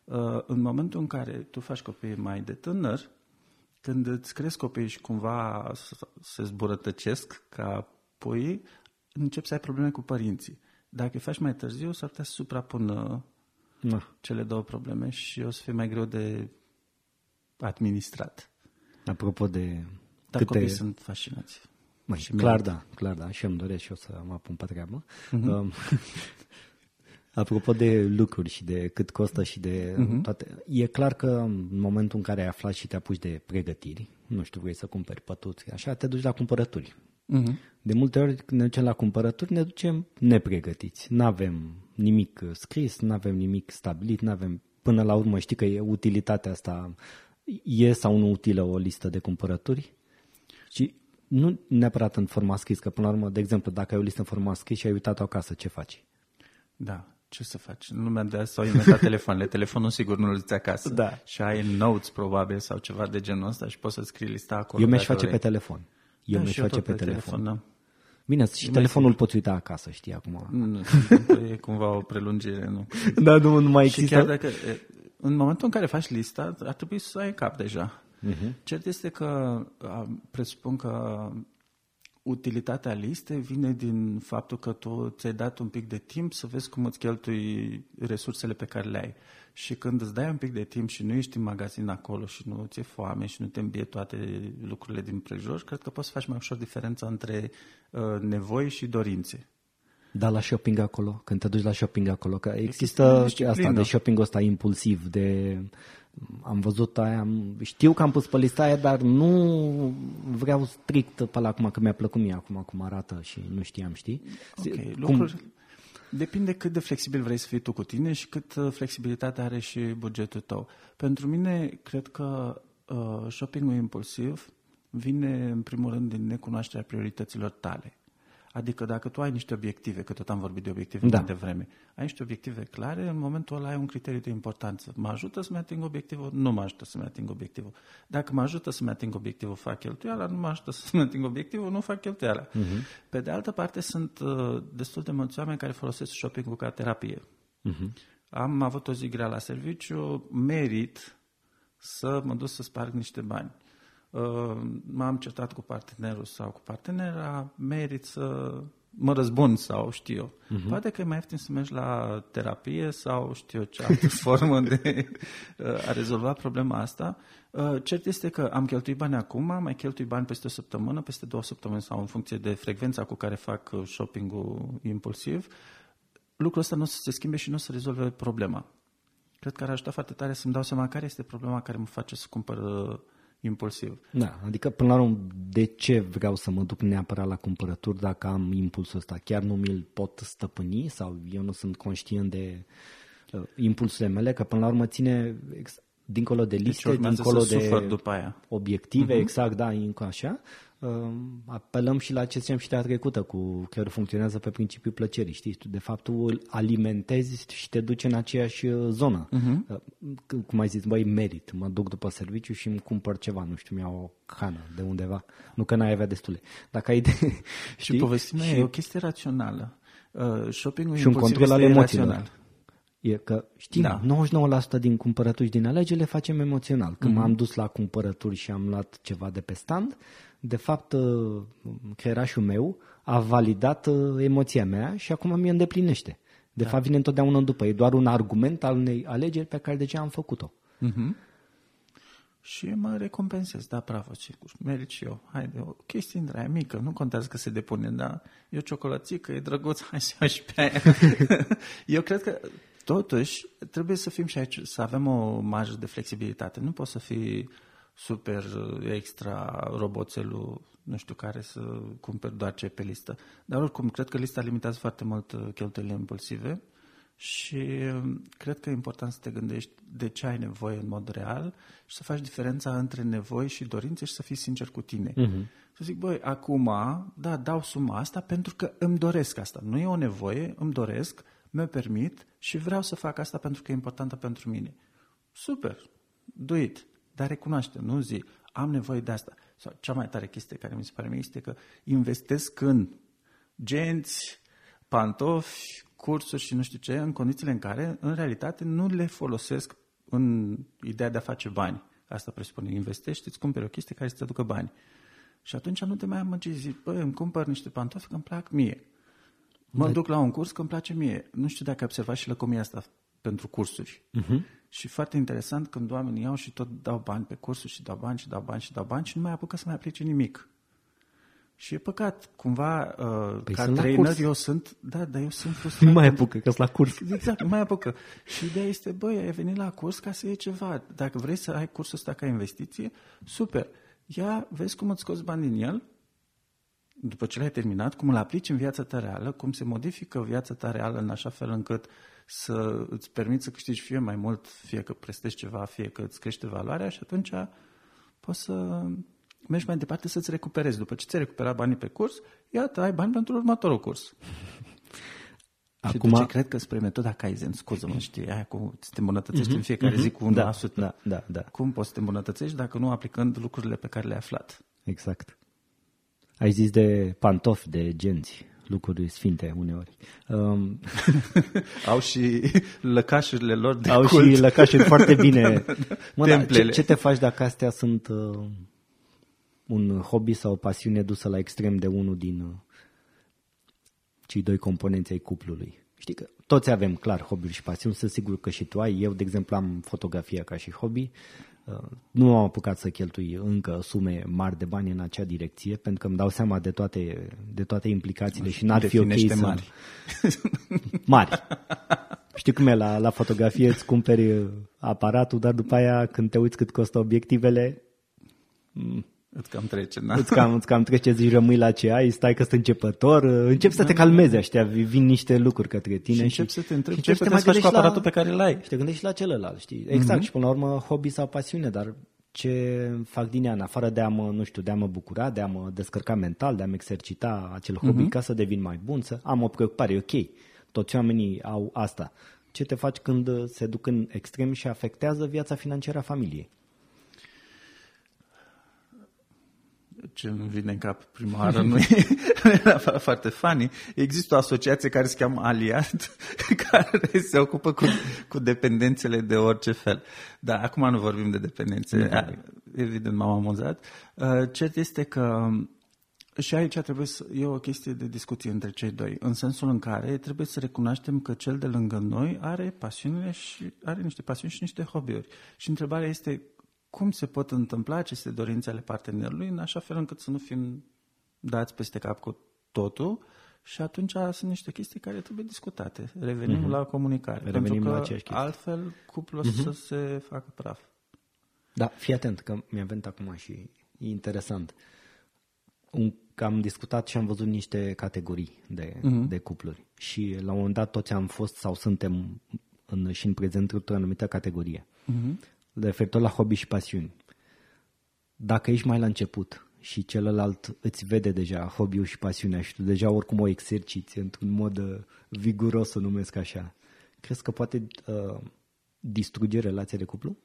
Uh, în momentul în care tu faci copii mai de tânăr, când îți cresc copiii și cumva se zburătăcesc ca pui, începi să ai probleme cu părinții. Dacă îi faci mai târziu, s-ar putea să suprapună da. cele două probleme și o să fie mai greu de administrat. Apropo de Dar câte... copiii sunt fascinați. Măi, Și clar merită. da, clar da, și îmi doresc și eu să mă apun pe treabă. Um, apropo de lucruri și de cât costă și de toate, e clar că în momentul în care ai aflat și te apuci de pregătiri, nu știu, vrei să cumperi pătuți, așa, te duci la cumpărături. De multe ori când ne ducem la cumpărături, ne ducem nepregătiți. Nu avem nimic uh, scris, nu avem nimic stabilit, nu avem până la urmă știi că e utilitatea asta, e sau nu utilă o listă de cumpărături? Și nu neapărat în format scris, că până la urmă, de exemplu, dacă ai o listă în format scris și ai uitat-o acasă, ce faci? Da, ce să faci? În lumea de azi s-au inventat telefoanele. Telefonul sigur nu-l ți acasă. Da. Și ai notes probabil sau ceva de genul ăsta și poți să scrii lista acolo. Eu mi-aș dacă face vrei. pe telefon. Eu Da, mi-aș și eu face tot pe telefon. da. Bine, și telefonul poți uita acasă, știi, acum. Nu, nu, e cumva o prelungire, nu. Da, nu, nu mai Și chiar dacă, e, în momentul în care faci lista, ar trebui să ai în cap deja. Uh-huh. Cert este că a, presupun că utilitatea listei vine din faptul că tu ți-ai dat un pic de timp să vezi cum îți cheltui resursele pe care le ai. Și când îți dai un pic de timp și nu ești în magazin acolo și nu ți-e foame și nu te îmbie toate lucrurile din prejur, cred că poți să faci mai ușor diferența între uh, nevoi și dorințe. Da, la shopping acolo, când te duci la shopping acolo, că Există există disciplină. asta de shopping ăsta impulsiv, de am văzut aia, am- știu că am pus pe lista aia, dar nu vreau strict pe la acum, că mi-a plăcut mie acum cum arată și nu știam, știi? Ok, Cum, lucruri... Depinde cât de flexibil vrei să fii tu cu tine și cât uh, flexibilitate are și bugetul tău. Pentru mine, cred că uh, shoppingul impulsiv vine în primul rând din necunoașterea priorităților tale. Adică dacă tu ai niște obiective, că tot am vorbit de obiective Da. mai devreme, ai niște obiective clare, în momentul ăla ai un criteriu de importanță. Mă ajută să-mi ating obiectivul? Nu mă ajută să-mi ating obiectivul. Dacă mă ajută să-mi ating obiectivul, fac cheltuiala, nu mă ajută să-mi ating obiectivul, nu fac cheltuiala. Uh-huh. Pe de altă parte, sunt uh, destul de mulți oameni care folosesc shopping-ul ca terapie. Uh-huh. Am avut o zi grea la serviciu, merit să mă duc să sparg niște bani. Uh, m-am certat cu partenerul sau cu partenera, merit să mă răzbun sau știu eu. Uh-huh. Poate că e mai ieftin să mergi la terapie sau știu eu ce altă formă de uh, a rezolva problema asta. Uh, Cert este că am cheltuit bani acum, mai cheltui bani peste o săptămână, peste două săptămâni sau în funcție de frecvența cu care fac uh, shopping-ul impulsiv. Lucrul ăsta nu o să se schimbe și nu o să rezolve problema. Cred că ar ajuta foarte tare să-mi dau seama care este problema care mă face să cumpăr uh, impulsiv. Da, adică până la urmă, de ce vreau să mă duc neapărat la cumpărături dacă am impulsul ăsta? Chiar nu mi-l pot stăpâni sau eu nu sunt conștient de uh, impulsurile mele? Că până la urmă ține ex- dincolo de Deci liste, urmează dincolo să de sufăr după aia. obiective, uh-huh. exact, da, încă așa. Uh, apelăm și la ce ziceam și data trecută, cu care funcționează pe principiul plăcerii, știi? Tu, de fapt, tu îl alimentezi și te duci în aceeași uh, zonă. Uh-huh. Uh, c- cum ai zis, băi, merit, mă duc după serviciu și îmi cumpăr ceva, nu știu, mi-au o cană de undeva. Nu că n-ai avea destule. Dacă ai de, Și știi? povestea mea e o chestie rațională. Uh, shopping-ul și un impulsiv control al este emoțiilor. Irațional. E că știm, Da. da. 99% din cumpărături din alegeri le facem emoțional. Când mm-hmm. m-am dus la cumpărături și am luat ceva de pe stand, de fapt uh, creierașul meu a validat uh, emoția mea și acum mi îndeplinește. De da. fapt vine întotdeauna după. E doar un argument al unei alegeri pe care deja am făcut-o. Și mă recompensez, da, bravo, ce merit și eu. Haide, o chestie din aia mică, nu contează că se depune, dar e o ciocolățică, e drăguț, hai să iau și pe aia. eu cred că, totuși, trebuie să fim și aici, să avem o marjă de flexibilitate. Nu poți să fii super uh, extra roboțelul, nu știu care, să cumperi doar ce e pe listă. Dar oricum, cred că lista limitează foarte mult uh, cheltuielile impulsive și um, cred că e important să te gândești de ce ai nevoie în mod real și să faci diferența între nevoi și dorințe și să fii sincer cu tine. Uh-huh. Să zic, băi, acum, da, dau suma asta pentru că îmi doresc asta. Nu e o nevoie, îmi doresc, mi permit și vreau să fac asta pentru că e importantă pentru mine. Super, do it, dar recunoaște, nu zi, am nevoie de asta. Sau cea mai tare chestie care mi se pare mie este că investesc în genți, pantofi, cursuri și nu știu ce, în condițiile în care, în realitate, nu le folosesc în ideea de a face bani. Asta presupune, investești, îți cumperi o chestie care să-ți aducă bani. Și atunci nu te mai amăgi, zici, băi, îmi cumpăr niște pantofi că îmi plac mie. Mă duc la un curs că îmi place mie. Nu știu dacă ai observat și lăcomia asta pentru cursuri. Uh-huh. Și foarte interesant când oamenii iau și tot dau bani pe cursuri și dau bani și dau bani și dau bani și nu mai apucă să mai aplice nimic. Și e păcat, cumva, uh, păi ca trainer eu sunt, da, dar eu sunt frustrat. Nu mai apucă, că la curs. Exact, nu mai apucă. Și ideea este, băi, ai venit la curs ca să iei ceva. Dacă vrei să ai cursul ăsta ca investiție, super. Ia, vezi cum îți scoți bani din el, după ce l-ai terminat, cum îl aplici în viața ta reală, cum se modifică viața ta reală în așa fel încât să îți permiți să câștigi fie mai mult, fie că prestezi ceva, fie că îți crește valoarea și atunci poți să mergi mai departe să-ți recuperezi. După ce ți-ai recuperat banii pe curs, iată, ai bani pentru următorul curs. Acum... Și ce cred că spre metoda Kaizen, scuză-mă, știi, aia cu să te îmbunătățești mm-hmm, în fiecare mm-hmm, zi cu 1%. Da, da, da, da. Cum poți să te îmbunătățești dacă nu aplicând lucrurile pe care le-ai aflat? Exact. Ai zis de pantofi, de genți, lucruri sfinte uneori. Um, au și lăcașurile lor de Au cult. și lăcașuri foarte bine. Mă, da, ce, ce te faci dacă astea sunt uh, un hobby sau o pasiune dusă la extrem de unul din uh, cei doi componenți ai cuplului? Știi că toți avem clar hobby și pasiuni, sunt sigur că și tu ai. Eu, de exemplu, am fotografia ca și hobby. Uh, nu am apucat să cheltui încă sume mari de bani în acea direcție, pentru că îmi dau seama de toate, de toate implicațiile și n-ar fi ok să... mari. mari. Știi cum e la, la fotografie, îți cumperi aparatul, dar după aia când te uiți cât costă obiectivele, Îți cam trece, na? Îți cam, îți cam trece, zici, rămâi la ce ai, stai că sunt începător, încep să te da, calmezi da. ăștia, vin niște lucruri către tine. Și încep să te întrebi ce puteți să faci cu aparatul la, pe care îl ai. Și te gândești la celălalt, știi? Exact, mm-hmm. și până la urmă hobby sau pasiune, dar ce fac din ea, în afară de a mă, nu știu, de a mă bucura, de a mă descărca mental, de a mă exercita acel hobby mm-hmm. ca să devin mai bun, să am o preocupare, e ok, toți oamenii au asta. Ce te faci când se duc în extrem și afectează viața financiară a familiei? Ce îmi vine în cap prima oară nu e foarte funny. Există o asociație care se cheamă Aliat, care se ocupă cu, cu dependențele de orice fel. Dar acum nu vorbim de dependențe. Da. Evident, m-am amuzat. Uh, cert este că și aici trebuie să, e o chestie de discuție între cei doi, în sensul în care trebuie să recunoaștem că cel de lângă noi are pasiunile și are niște pasiuni și niște hobby-uri. Și întrebarea este cum se pot întâmpla aceste dorințe ale partenerului în așa fel încât să nu fim dați peste cap cu totul și atunci sunt niște chestii care trebuie discutate. Revenim mm-hmm. la comunicare. Revenim pentru că la chestii. altfel cuplul mm-hmm. să se facă praf. Da, fii atent că mi-a venit acum și e interesant. Un, că am discutat și am văzut niște categorii de, mm-hmm. de cupluri și la un moment dat toți am fost sau suntem în, și în prezent într-o anumită categorie. Mm-hmm referitor la hobby și pasiuni. Dacă ești mai la început și celălalt îți vede deja hobby-ul și pasiunea și tu deja oricum o exerciți într-un mod uh, viguros, să numesc așa, crezi că poate uh, distruge relația de cuplu?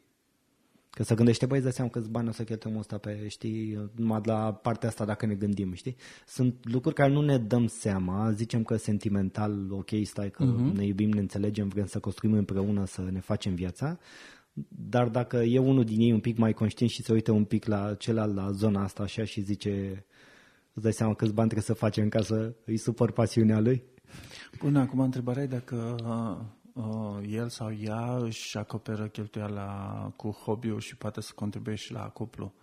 Că să gândește, băi, îți seama câți bani o să cheltuim ăsta pe, știi, numai la partea asta dacă ne gândim, știi? Sunt lucruri care nu ne dăm seama, zicem că sentimental, ok, stai că uh-huh. ne iubim, ne înțelegem, vrem să construim împreună, să ne facem viața, dar dacă e unul din ei un pic mai conștient și se uită un pic la celălalt, la zona asta așa și zice, îți dai seama câți bani trebuie să facem ca să îi supăr pasiunea lui? Până acum întrebarea e dacă uh, uh, el sau ea își acoperă cheltuiala cu hobby-ul și poate să contribuie și la cuplu.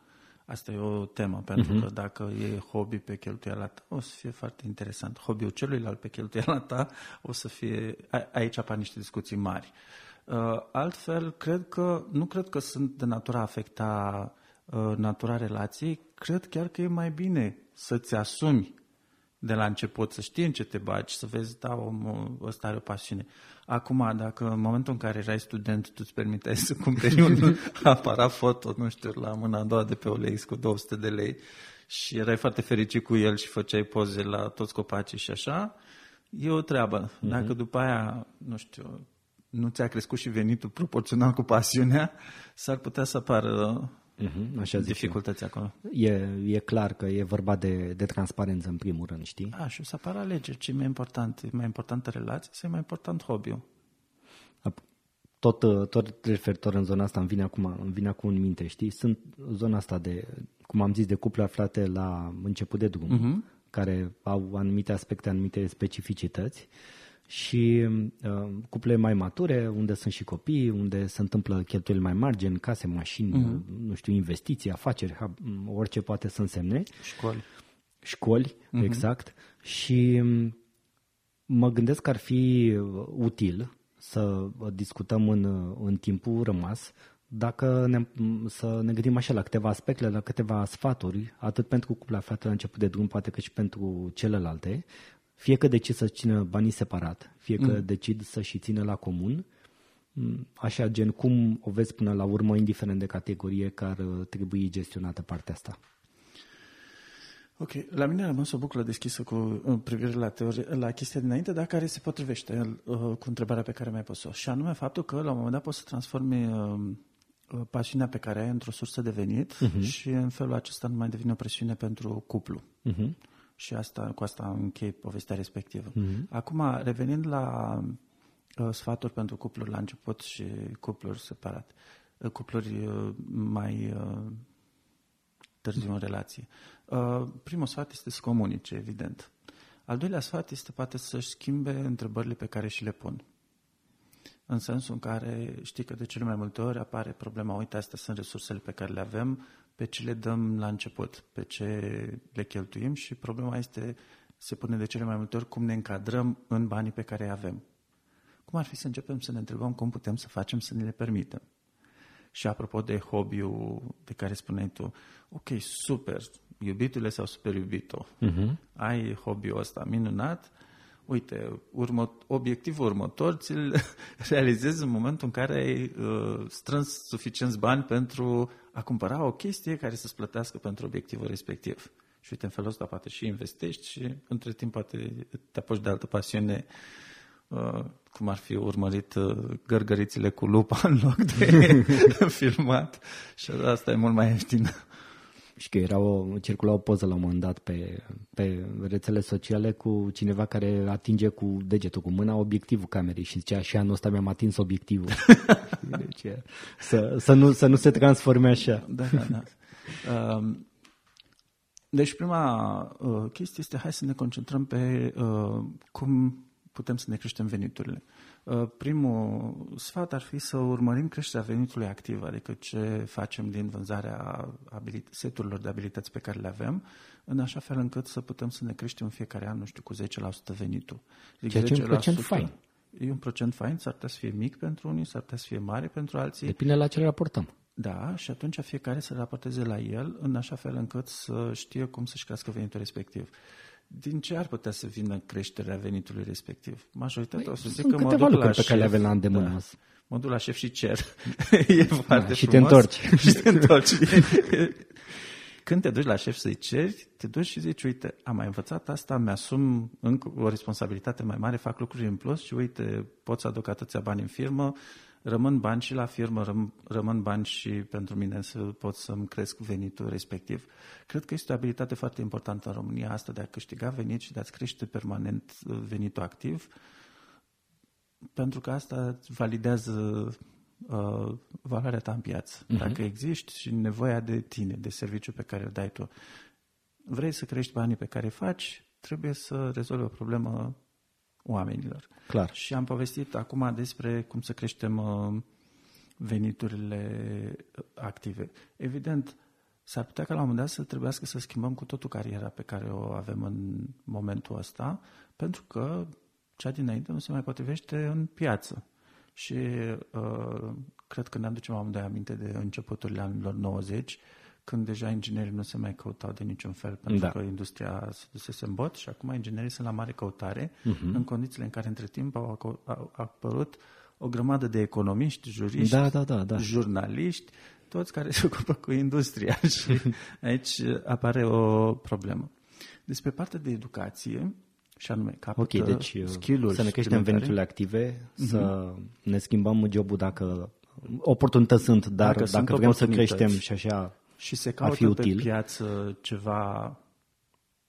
Asta e o temă, pentru uh-huh. că dacă e hobby pe cheltuiala ta, o să fie foarte interesant. Hobby-ul celuilalt pe cheltuiala ta o să fie... A, aici apar niște discuții mari. Uh, Uh, altfel, cred că, nu cred că sunt de natura afecta uh, natura relației, cred chiar că e mai bine să-ți asumi de la început, să știi în ce te bagi, să vezi, da, omul ăsta are o pasiune. Acum, dacă în momentul în care erai student, tu îți permiteai să cumperi un aparat foto, nu știu, la mâna a doua de pe OLX cu 200 de lei și erai foarte fericit cu el și făceai poze la toți copacii și așa, e o treabă. Mhm. Dacă după aia, nu știu, nu ți-a crescut și venitul proporțional cu pasiunea, s-ar putea să apară uh-huh, așa dificultăți acolo. E, e clar că e vorba de, de transparență în primul rând, știi? A, și o să apară alegeri. Ce e mai important? E mai importantă relația sau e mai important hobby-ul? Tot, tot referitor în zona asta îmi vine acum, îmi vine acum în minte, știi? Sunt zona asta de, cum am zis, de cuple aflate la început de drum, uh-huh. care au anumite aspecte, anumite specificități și uh, cuple mai mature, unde sunt și copii, unde se întâmplă cheltuieli mai mari, gen case, mașini, uh-huh. nu știu, investiții, afaceri, orice poate să însemne. Școli. Școli, uh-huh. exact. Și um, mă gândesc că ar fi util să discutăm în, în timpul rămas dacă ne, să ne gândim așa la câteva aspecte, la câteva sfaturi, atât pentru cuplul aflat la început de drum, poate că și pentru celelalte, fie că decid să țină banii separat, fie că mm. decid să și țină la comun, mm, așa gen cum o vezi până la urmă, indiferent de categorie, care trebuie gestionată partea asta. Ok, la mine a rămas o buclă deschisă cu privire la, teorie, la chestia dinainte, dar care se potrivește uh, cu întrebarea pe care mi-ai pus-o. Și anume faptul că la un moment dat poți să transformi uh, uh pasiunea pe care ai într-o sursă de venit uh-huh. și în felul acesta nu mai devine o presiune pentru cuplu. Uh-huh și asta, cu asta închei povestea respectivă. Mm-hmm. Acum, revenind la uh, sfaturi pentru cupluri la început și cupluri separat, uh, cupluri uh, mai uh, târziu în relație. Uh, primul sfat este să comunice, evident. Al doilea sfat este poate să-și schimbe întrebările pe care și le pun. În sensul în care știi că de cele mai multe ori apare problema, uite, astea sunt resursele pe care le avem, pe ce le dăm la început, pe ce le cheltuim și problema este, se pune de cele mai multe ori, cum ne încadrăm în banii pe care îi avem. Cum ar fi să începem să ne întrebăm cum putem să facem să ne le permitem? Și apropo de hobby-ul de care spuneai tu, ok, super, iubitule sau super iubito, uh-huh. ai hobby-ul ăsta minunat, uite, urmă, obiectivul următor ți-l realizezi în momentul în care ai uh, strâns suficienți bani pentru a cumpăra o chestie care să-ți plătească pentru obiectivul respectiv. Și uite, în felul ăsta poate și investești și între timp poate te apuci de altă pasiune, uh, cum ar fi urmărit uh, gărgărițile cu lupa în loc de filmat și asta e mult mai ieftin. Și că era o, circula o poză la un moment dat pe, pe rețele sociale cu cineva care atinge cu degetul, cu mâna, obiectivul camerei și zicea și anul ăsta mi-am atins obiectivul. deci, să, să, nu, să nu se transforme așa. Da, da, da. Um, deci prima uh, chestie este hai să ne concentrăm pe uh, cum putem să ne creștem veniturile. Uh, primul sfat ar fi să urmărim creșterea venitului activ, adică ce facem din vânzarea seturilor de abilități pe care le avem, în așa fel încât să putem să ne creștem în fiecare an, nu știu, cu 10% venitul. Adică Ceea ce e un procent fain. E un procent fain, s-ar putea să fie mic pentru unii, s-ar putea să fie mare pentru alții. Depinde la ce raportăm. Da, și atunci fiecare să raporteze la el, în așa fel încât să știe cum să-și crească venitul respectiv din ce ar putea să vină creșterea venitului respectiv? Majoritatea păi, o să zic că mă duc la pe care le avem la îndemână. Da, mă duc la șef și cer. e foarte da, și te întorci. și te întorci. Când te duci la șef să-i ceri, te duci și zici, uite, am mai învățat asta, mi-asum încă o responsabilitate mai mare, fac lucruri în plus și uite, pot să aduc atâția bani în firmă, rămân bani și la firmă, răm, rămân bani și pentru mine să pot să-mi cresc venitul respectiv. Cred că este o abilitate foarte importantă în România asta de a câștiga venit și de a-ți crește permanent venitul activ, pentru că asta validează uh, valoarea ta în piață. Uh-huh. Dacă existi și nevoia de tine, de serviciu pe care îl dai tu, vrei să crești banii pe care îi faci, trebuie să rezolvi o problemă oamenilor. Clar. Și am povestit acum despre cum să creștem uh, veniturile uh, active. Evident, s-ar putea ca la un moment dat să trebuiască să schimbăm cu totul cariera pe care o avem în momentul ăsta, pentru că cea dinainte nu se mai potrivește în piață. Și uh, cred că ne aducem amândoi aminte de începuturile anilor 90, când deja inginerii nu se mai căutau de niciun fel, pentru da. că industria se dusese în bot și acum inginerii sunt la mare căutare, uh-huh. în condițiile în care între timp au, au apărut o grămadă de economiști, juriști, da, da, da, da. jurnaliști, toți care se ocupă cu industria și aici apare o problemă. Despre partea de educație, și anume capătă Ok, deci uh, skill să ne creștem veniturile active, uh-huh. să ne schimbăm jobul dacă oportunități sunt, dar dacă, dacă vrem să creștem și așa și se caută pe piață ceva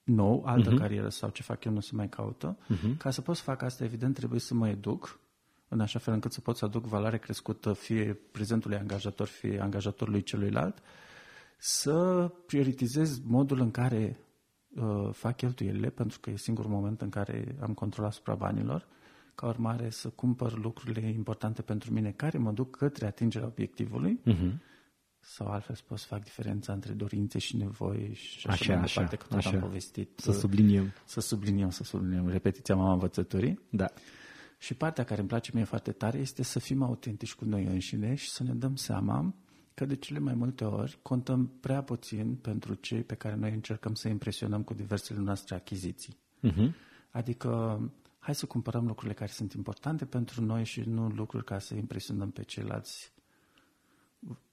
nou, altă uh-huh. carieră sau ce fac eu nu se mai caută. Uh-huh. Ca să pot să fac asta, evident, trebuie să mă educ în așa fel încât să pot să aduc valoare crescută fie prezentului angajator, fie angajatorului celuilalt, să prioritizez modul în care uh, fac cheltuielile, pentru că e singurul moment în care am control asupra banilor, ca urmare să cumpăr lucrurile importante pentru mine care mă duc către atingerea obiectivului Uh-huh. Sau altfel să pot să fac diferența între dorințe și nevoi și așa, Așa, mai așa, departe, că tot așa. am povestit. Să subliniem. să subliniem, să subliniem repetiția mama învățăturii. Da. Și partea care îmi place mie foarte tare este să fim autentici cu noi înșine și să ne dăm seama că de cele mai multe ori contăm prea puțin pentru cei pe care noi încercăm să impresionăm cu diversele noastre achiziții. Uh-huh. Adică hai să cumpărăm lucrurile care sunt importante pentru noi și nu lucruri ca să impresionăm pe ceilalți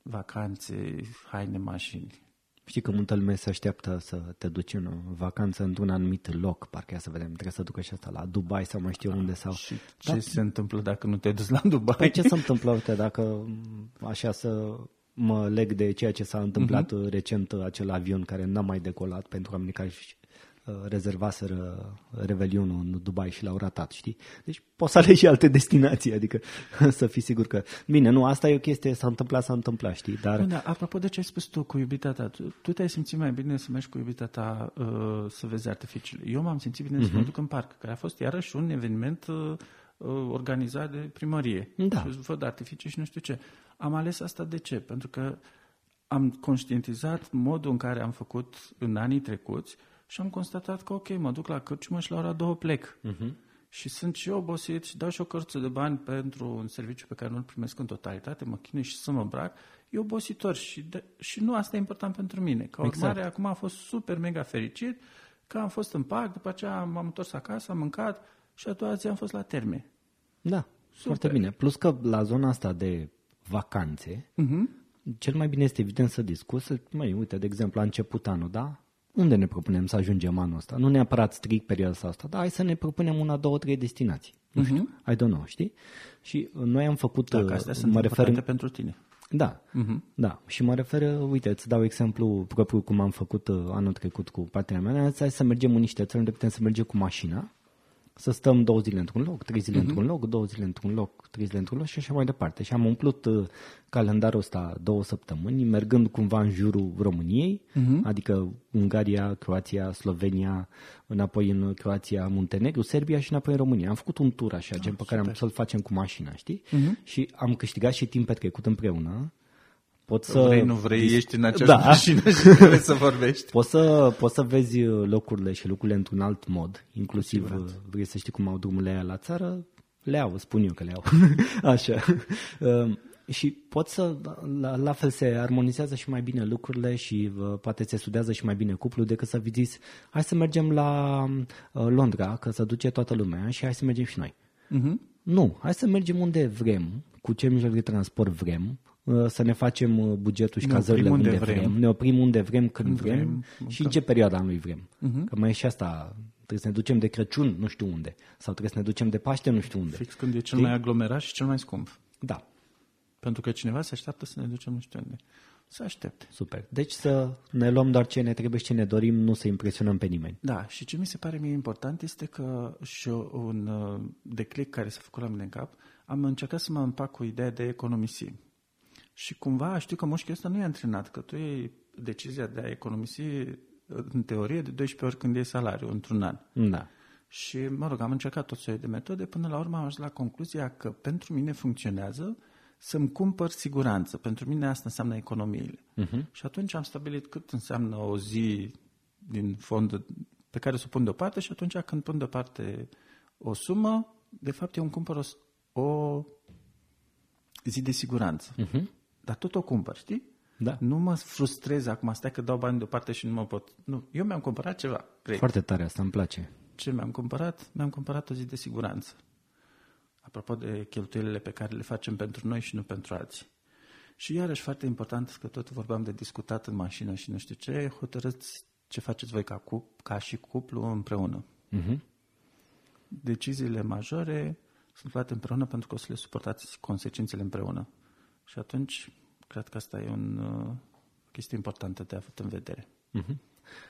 vacanțe, haine, mașini. Știi că multă lume se așteaptă să te duci în vacanță într-un anumit loc, parcă ia să vedem, trebuie să ducă și asta la Dubai sau mai știu unde sau... Și ce da. se întâmplă dacă nu te duci la Dubai? Păi ce se întâmplă, uite, dacă m, așa să mă leg de ceea ce s-a întâmplat uh-huh. recent, acel avion care n-a mai decolat pentru oamenii care își uh, rezervaseră Revelionul în Dubai și l-au ratat, știi? Deci poți să alegi și alte destinații, adică să fii sigur că... Bine, nu, asta e o chestie, s-a întâmplat, s-a întâmplat, știi? Dar... Nu, da, apropo de ce ai spus tu cu iubita ta, tu, tu te-ai simțit mai bine să mergi cu iubita ta uh, să vezi artificiile. Eu m-am simțit bine uh-huh. să mă duc în parc, care a fost iarăși un eveniment uh, uh, organizat de primărie. Da. Și văd artificii și nu știu ce. Am ales asta de ce? Pentru că am conștientizat modul în care am făcut în anii trecuți și am constatat că, ok, mă duc la cârciumă și la ora două plec. Uh-huh. Și sunt și eu obosit și dau și o cărță de bani pentru un serviciu pe care nu-l primesc în totalitate, mă chinui și să mă îmbrac, e obositor și, de, și nu asta e important pentru mine. Ca urmare, Exact. acum am fost super mega fericit că am fost în parc, după aceea m-am întors acasă, am mâncat și a doua zi am fost la terme. Da, foarte bine. Plus că la zona asta de vacanțe, Uh-huh. cel mai bine este evident să discuți, să- măi, uite, de exemplu, a început anul, da? Unde ne propunem să ajungem anul ăsta? Nu neapărat strict perioada asta, dar hai să ne propunem una, două, trei destinații. Nu știu, I don't know, știi? Și uh, noi am făcut, Dacă uh, astea sunt mă refer, importante pentru tine. da, da, și mă refer, uite, îți dau exemplu propriu cum am făcut uh, anul trecut cu partenerea mea, hai să mergem în niște țări unde putem să mergem cu mașina, să stăm două zile într-un loc, trei zile uh-huh. într-un loc, două zile într-un loc, trei zile într-un loc și așa mai departe. Și am umplut uh, calendarul ăsta două săptămâni, mergând cumva în jurul României, uh-huh. adică Ungaria, Croația, Slovenia, înapoi în Croația, Muntenegru, Serbia și înapoi în România. Am făcut un tur așa, gen pe care am să-l facem cu mașina, știi? Uh-huh. Și am câștigat și timp petrecut împreună. Pot să... Vrei, nu vrei, ești în aceeași Da. mașină și trebuie să vorbești. Poți să, poți să vezi uh, locurile și lucrurile într-un alt mod, inclusiv uh, vrei să știi cum au drumurile aia la țară, le au, spun eu că le au. Așa. Um, și poți să, la, la fel se armonizează și mai bine lucrurile și uh, poate se studiază și mai bine cuplul decât să zis, hai să mergem la uh, Londra, că să duce toată lumea și hai să mergem și noi. Uh-huh. Nu, hai să mergem unde vrem, cu ce mijloc de transport vrem, uh, să ne facem uh, bugetul și Ne cazările oprim unde unde vrem. vrem. ne oprim unde vrem, când vrem, vrem, și în ce perioada anului vrem. Că mai e și asta, trebuie să ne ducem de Crăciun, nu știu unde, sau trebuie să ne ducem de Paște, nu știu unde. Fix când e cel mai aglomerat și cel mai scump. Da, Pentru că cineva se așteaptă să ne ducem nu știu unde. Să aștepte. super. Deci să ne luăm doar ce ne trebuie și ce ne dorim, nu să impresionăm pe nimeni. Da, și ce mi se pare mie important este că și eu, un uh, declic care s-a făcut la mine în cap, am încercat să mă împac cu ideea de economisi. Și cumva știu că mușchiul ăsta nu e antrenat, că tu iei decizia de a economisi uh, în teorie de 12 ori când iei salariu într-un an. Da. Și, mă rog, am încercat tot soiul de metode, până la urmă am ajuns la concluzia că pentru mine funcționează să-mi cumpăr siguranță. Pentru mine asta înseamnă economiile. Uh-huh. Și atunci am stabilit cât înseamnă o zi din fond pe care să o pun deoparte și atunci când pun deoparte o sumă, de fapt eu îmi cumpăr o, s- o zi de siguranță. Uh-huh. Dar tot o cumpăr, știi? Da. Nu mă frustrez acum, stai că dau bani deoparte și nu mă pot. Nu, eu mi-am cumpărat ceva. Great. Foarte tare asta, îmi place. Ce mi-am cumpărat? Mi-am cumpărat o zi de siguranță. Apropo de cheltuielile pe care le facem pentru noi și nu pentru alții. Și iarăși foarte important, că tot vorbeam de discutat în mașină și nu știu ce, hotărâți ce faceți voi ca, cup, ca și cuplu împreună. Uh-huh. Deciziile majore sunt luate împreună pentru că o să le suportați consecințele împreună. Și atunci, cred că asta e un, uh, o chestie importantă de avut în vedere. Mhm.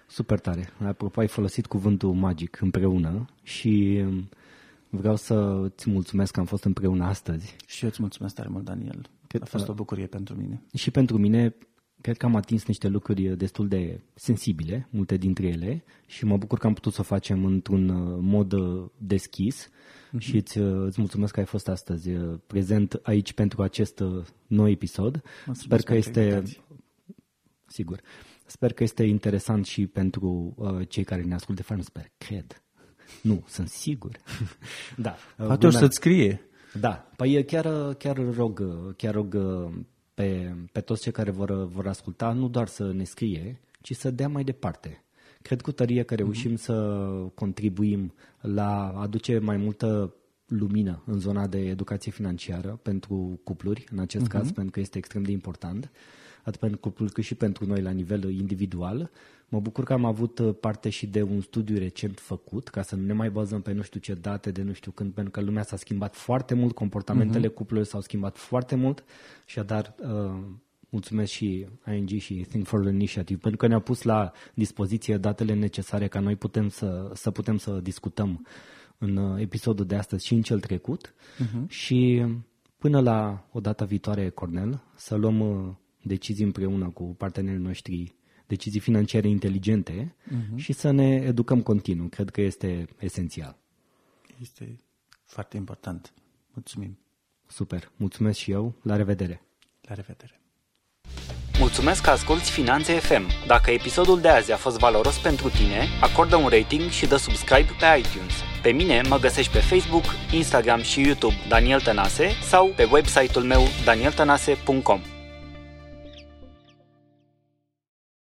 Super tare. Apropo, ai folosit cuvântul magic împreună și um, vreau să îți mulțumesc că am fost împreună astăzi. Și eu îți mulțumesc tare mult, Daniel. Cât- A fost o bucurie pentru mine. Și pentru mine, cred că am atins niște lucruri destul de sensibile, multe dintre ele, și mă bucur că am putut să o facem într-un uh, mod uh, deschis uh-huh. și îți, uh, îți mulțumesc că ai fost astăzi prezent aici pentru acest nou episod. Mulțumesc Sper că este... invitație. Sigur. Sper că este interesant și pentru uh, cei care ne ascultă. De fapt, nu sper, cred. Nu, sunt sigur. da. Poate o să-ți scrie. Da, păi chiar, chiar rog, chiar rog pe, pe toți cei care vor, vor asculta, nu doar să ne scrie, ci să dea mai departe. Cred cu tărie că reușim mm-hmm. să contribuim la aduce mai multă lumină în zona de educație financiară pentru cupluri, în acest mm-hmm. caz, pentru că este extrem de important, atât pentru cupluri cât și pentru noi la nivel individual. Mă bucur că am avut uh, parte și de un studiu recent făcut, ca să nu ne mai bazăm pe nu știu ce date de nu știu când, pentru că lumea s-a schimbat foarte mult, comportamentele uh-huh. cuplurilor s-au schimbat foarte mult și dar uh, mulțumesc și ING și Think for the Initiative pentru că ne-au pus la dispoziție datele necesare ca noi putem să, să putem să discutăm în uh, episodul de astăzi și în cel trecut uh-huh. și până la o dată viitoare, Cornel, să luăm uh, decizii împreună cu partenerii noștri decizii financiare inteligente uh-huh. și să ne educăm continuu. Cred că este esențial. Este foarte important. Mulțumim. Super. Mulțumesc și eu. La revedere. La revedere. Mulțumesc că asculti Finanțe FM. Dacă episodul de azi a fost valoros pentru tine, acordă un rating și dă subscribe pe iTunes. Pe mine mă găsești pe Facebook, Instagram și YouTube Daniel Tănase sau pe website-ul meu danieltănase.com.